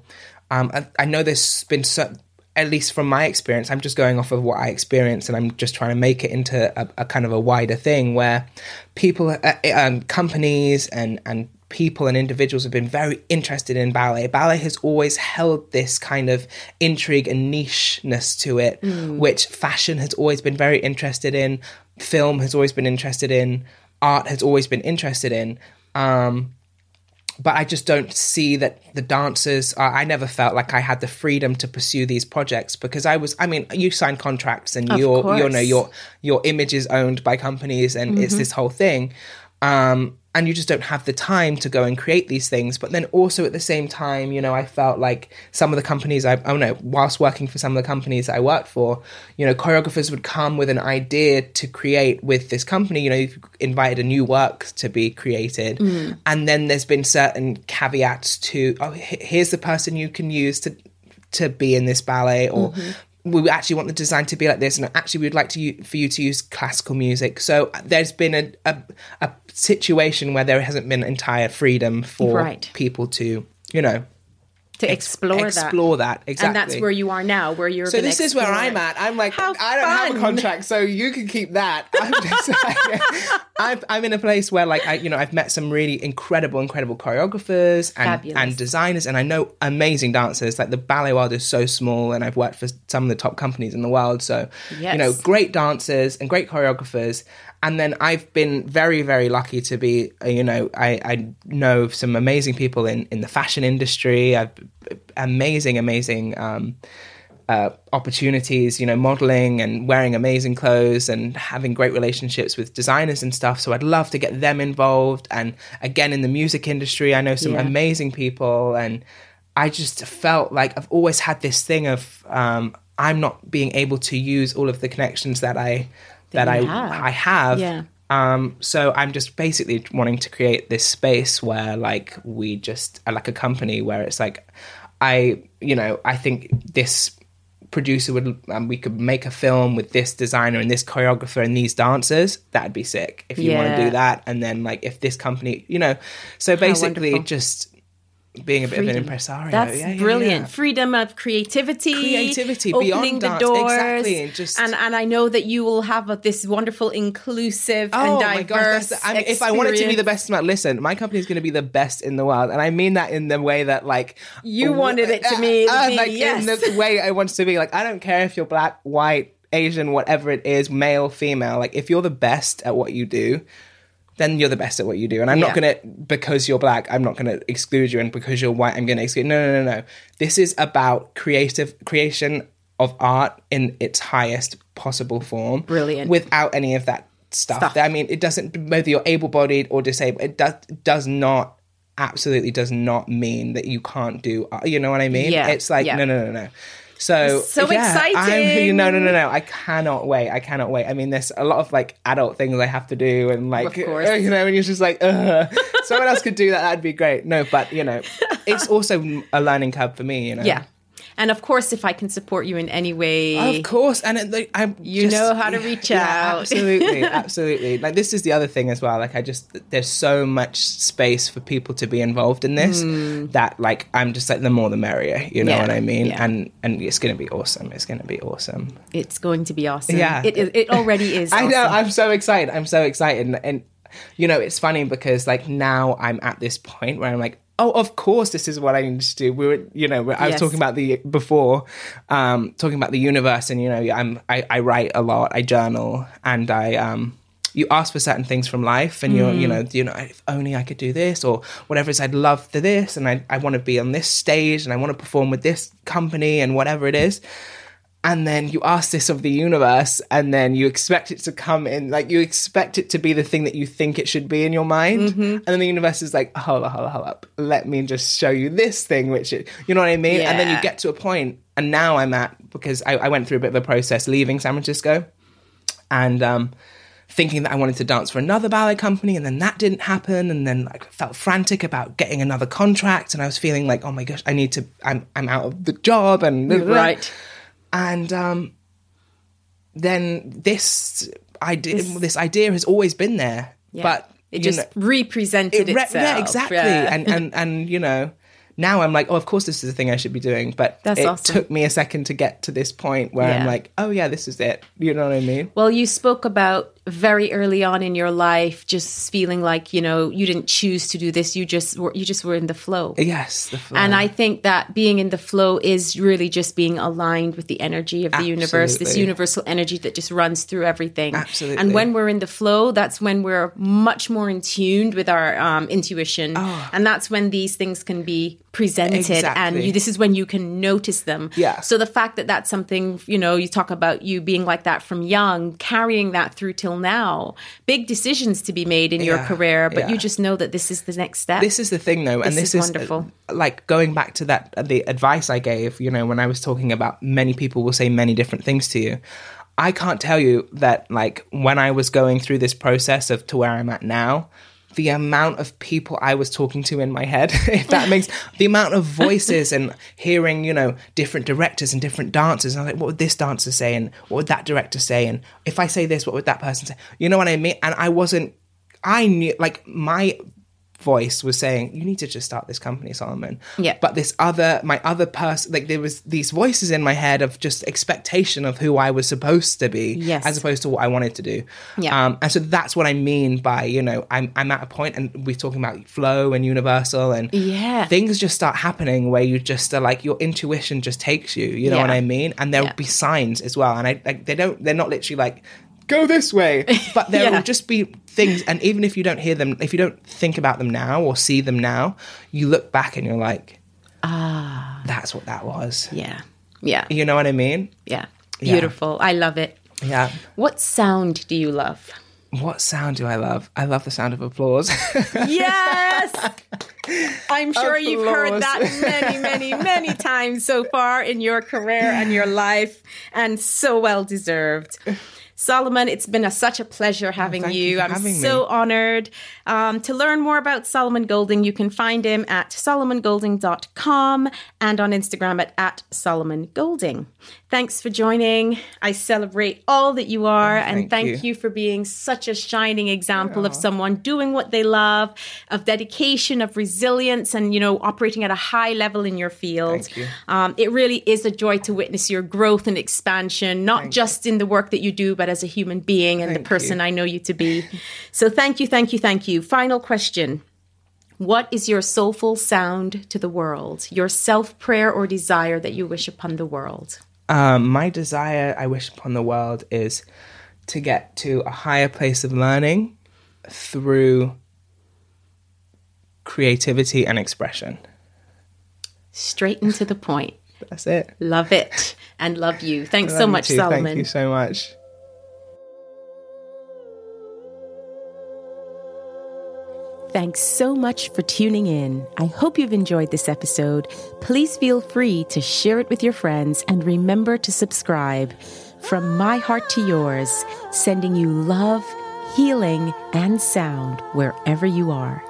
Um, I, I know there's been so, at least from my experience, I'm just going off of what I experienced, and I'm just trying to make it into a, a kind of a wider thing where people, uh, um, companies, and and people and individuals have been very interested in ballet. Ballet has always held this kind of intrigue and nicheness to it, which fashion has always been very interested in, film has always been interested in, art has always been interested in. Um, but I just don't see that the dancers. Uh, I never felt like I had the freedom to pursue these projects because I was. I mean, you sign contracts and your, you know. Mm-hmm. your your image is owned by companies, and it's this whole thing. Um, and you just don't have the time to go and create these things. But then also at the same time, you know, I felt like some of the companies I, oh no, whilst working for some of the companies I worked for, you know, choreographers would come with an idea to create with this company. You know, you've invited a new work to be created, mm. and then there's been certain caveats to, oh, he- here's the person you can use to to be in this ballet, or mm-hmm. We actually want the design to be like this, and actually we'd like to for you to use classical music. So uh, there's been a a, a situation where there hasn't been entire freedom for Right. people to, you know, To explore, explore that. Exactly. And that's where you are now, where you're So this is where I'm at. I'm like, How I don't have a contract, so you can keep that. I'm just like, I've, I'm in a place where, like, I, you know, I've met some really incredible, incredible choreographers and, Fabulous. and designers, and I know amazing dancers. Like the ballet world is so small, and I've worked for some of the top companies in the world. So, Yes. you know, great dancers and great choreographers. And then I've been very, very lucky to be, uh, you know, I, I know some amazing people in, in the fashion industry. I've amazing, amazing um, uh, opportunities, you know, modeling and wearing amazing clothes and having great relationships with designers and stuff. So I'd love to get them involved. And again, in the music industry, I know some Yeah. amazing people. And I just felt like I've always had this thing of um, I'm not being able to use all of the connections that I that, That I have. I have. Yeah. Um, so I'm just basically wanting to create this space where like we just are like a company where it's like I you know I think this producer would um, we could make a film with this designer and this choreographer and these dancers that'd be sick if you want to do that and then like if this company you know so basically just being a bit of an impresario That's yeah, yeah, brilliant. yeah. Freedom of creativity, Creativity opening beyond the dance. doors, Exactly, and just- and and I know that you will have a, this wonderful, inclusive, and Oh diverse. my gosh! I mean, if I wanted to be the best, man, listen, my company is going to be the best in the world, and I mean that in the way that, like, You wanted it to to uh, be, like yes. in the way I want it to be. Like, I don't care if you're black, white, Asian, whatever it is, male, female. Like, if you're the best at what you do, then you're the best at what you do. And I'm not Yeah. going to, because you're black, I'm not going to exclude you. And because you're white, I'm going to exclude. You. No, no, no, no. This is about creative creation of art in its highest possible form. Brilliant. Without any of that stuff. Stuff. I mean, it doesn't, whether you're able bodied or disabled, it does, does not, absolutely does not mean that you can't do, art. you know what I mean? Yeah, It's like, yeah. no, no, no, no. So, So yeah, I'm, exciting. no, no, no, no. I cannot wait. I cannot wait. I mean, there's a lot of like adult things I have to do, and like, you know, and you're just like, Ugh. someone else could do that. That'd be great. No, but you know, it's also a learning curve for me. You know, yeah. And of course, if I can support you in any way, Of course, and it, like, I'm You just- know how to reach out. absolutely, absolutely. Like this is the other thing as well. Like I just there's so much space for people to be involved in this hmm. that like I'm just like the more the merrier. You know. Yeah, what I mean? yeah. And and it's gonna be awesome. It's gonna be awesome. it's going to be awesome. Yeah. it is. It already is. I know. I'm so excited. I'm so excited. And, and you know, it's funny because like now I'm at this point where I'm like, oh, of course, this is what I need to do. We were, you know, I was Yes. talking about the before, um, talking about the universe, and you know, I'm I, I write a lot, I journal, and I um. You ask for certain things from life, and you're, you know, you know, if only I could do this or whatever. it is, I'd love for this, and I, I want to be on this stage, and I want to perform with this company, and whatever it is and then you ask this of the universe and then you expect it to come in like you expect it to be the thing that you think it should be in your mind. Mm-hmm. and then the universe is like hold up hold up hold up. Let me just show you this thing which it, you know what i mean? And then you get to a point and now i'm at because I, I went through a bit of a process leaving san francisco and um thinking that I wanted to dance for another ballet company and then that didn't happen. And then like felt frantic about getting another contract and I was feeling like oh my gosh I need to I'm I'm out of the job and Right. And um, then this idea, this, idea has always been there, Yeah. but it just know, represented it re- itself. yeah, exactly. Yeah. And and and you know, now I'm like, oh, of course, this is the thing I should be doing. But That's it awesome. took me a second to get to this point where I'm like, oh yeah, this is it. You know what I mean? Well, you spoke about very early on in your life just feeling like you know you didn't choose to do this. You just were you just were in the flow. Yes, the flow. And I think that being in the flow is really just being aligned with the energy of the universe, this universal energy that just runs through everything. Absolutely. And when we're in the flow, that's when we're much more in tuned with our um, intuition. And that's when these things can be presented. And Oh. You, this is when you can notice them. Yeah. So the fact that that's something, you know, you talk about you being like that from young, carrying that through till now, big decisions to be made in your career, but yeah. you just know that this is the next step. this is the thing though and This this, is is, uh, wonderful. like going back to that uh, the advice i gave you know when i was talking about many people will say many different things to you i can't tell you that like when i was going through this process of to where i'm at now the amount of people I was talking to in my head, if that makes the amount of voices and hearing, you know, different directors and different dancers. And I'm like, what would this dancer say? And what would that director say? And if I say this, what would that person say? You know what I mean? And I wasn't, I knew, like, my voice was saying, "You need to just start this company, Solomon." Yeah. But this other, my other person, like there was these voices in my head of just expectation of who I was supposed to be, Yes. as opposed to what I wanted to do. Yeah. Um, and so that's what I mean by you know I'm I'm at a point, and we're talking about flow and universal, and Yeah. things just start happening where you just are like your intuition just takes you. You know Yeah. what I mean? And there'll Yeah. be signs as well, and I like they don't they're not literally like go this way, but there Yeah. will just be things, and even if you don't hear them, if you don't think about them now or see them now, you look back and you're like, ah, that's what that was. Yeah. Yeah. You know what I mean? Yeah. Yeah. Beautiful. I love it. Yeah. What sound do you love? What sound do I love? I love the sound of applause. Yes. I'm sure you've heard that many, many, many times so far in your career and your life, and so well deserved. Solomon, it's been a, such a pleasure having thank you. you I'm having so me. honored. Um, to learn more about Solomon Golding, you can find him at solomongolding.com and on Instagram at, at Solomon Golding. Thanks for joining. I celebrate all that you are, and thank thank you. you for being such a shining example of someone doing what they love, of dedication, of resilience, and you know, operating at a high level in your field. Thank you. Um, it really is a joy to witness your growth and expansion, not just in the work that you do, but as a human being and the person you. I know you to be. So, thank you, thank you, thank you. Final question. What is your soulful sound to the world? Your self prayer or desire that you wish upon the world? Um, my desire, I wish upon the world, is to get to a higher place of learning through creativity and expression. Straight and to the point. That's it. Love it and love you. Thanks Love so much. Solomon. Thank you so much. Thanks so much for tuning in. I hope you've enjoyed this episode. Please feel free to share it with your friends and remember to subscribe. From my heart to yours, sending you love, healing, and sound wherever you are.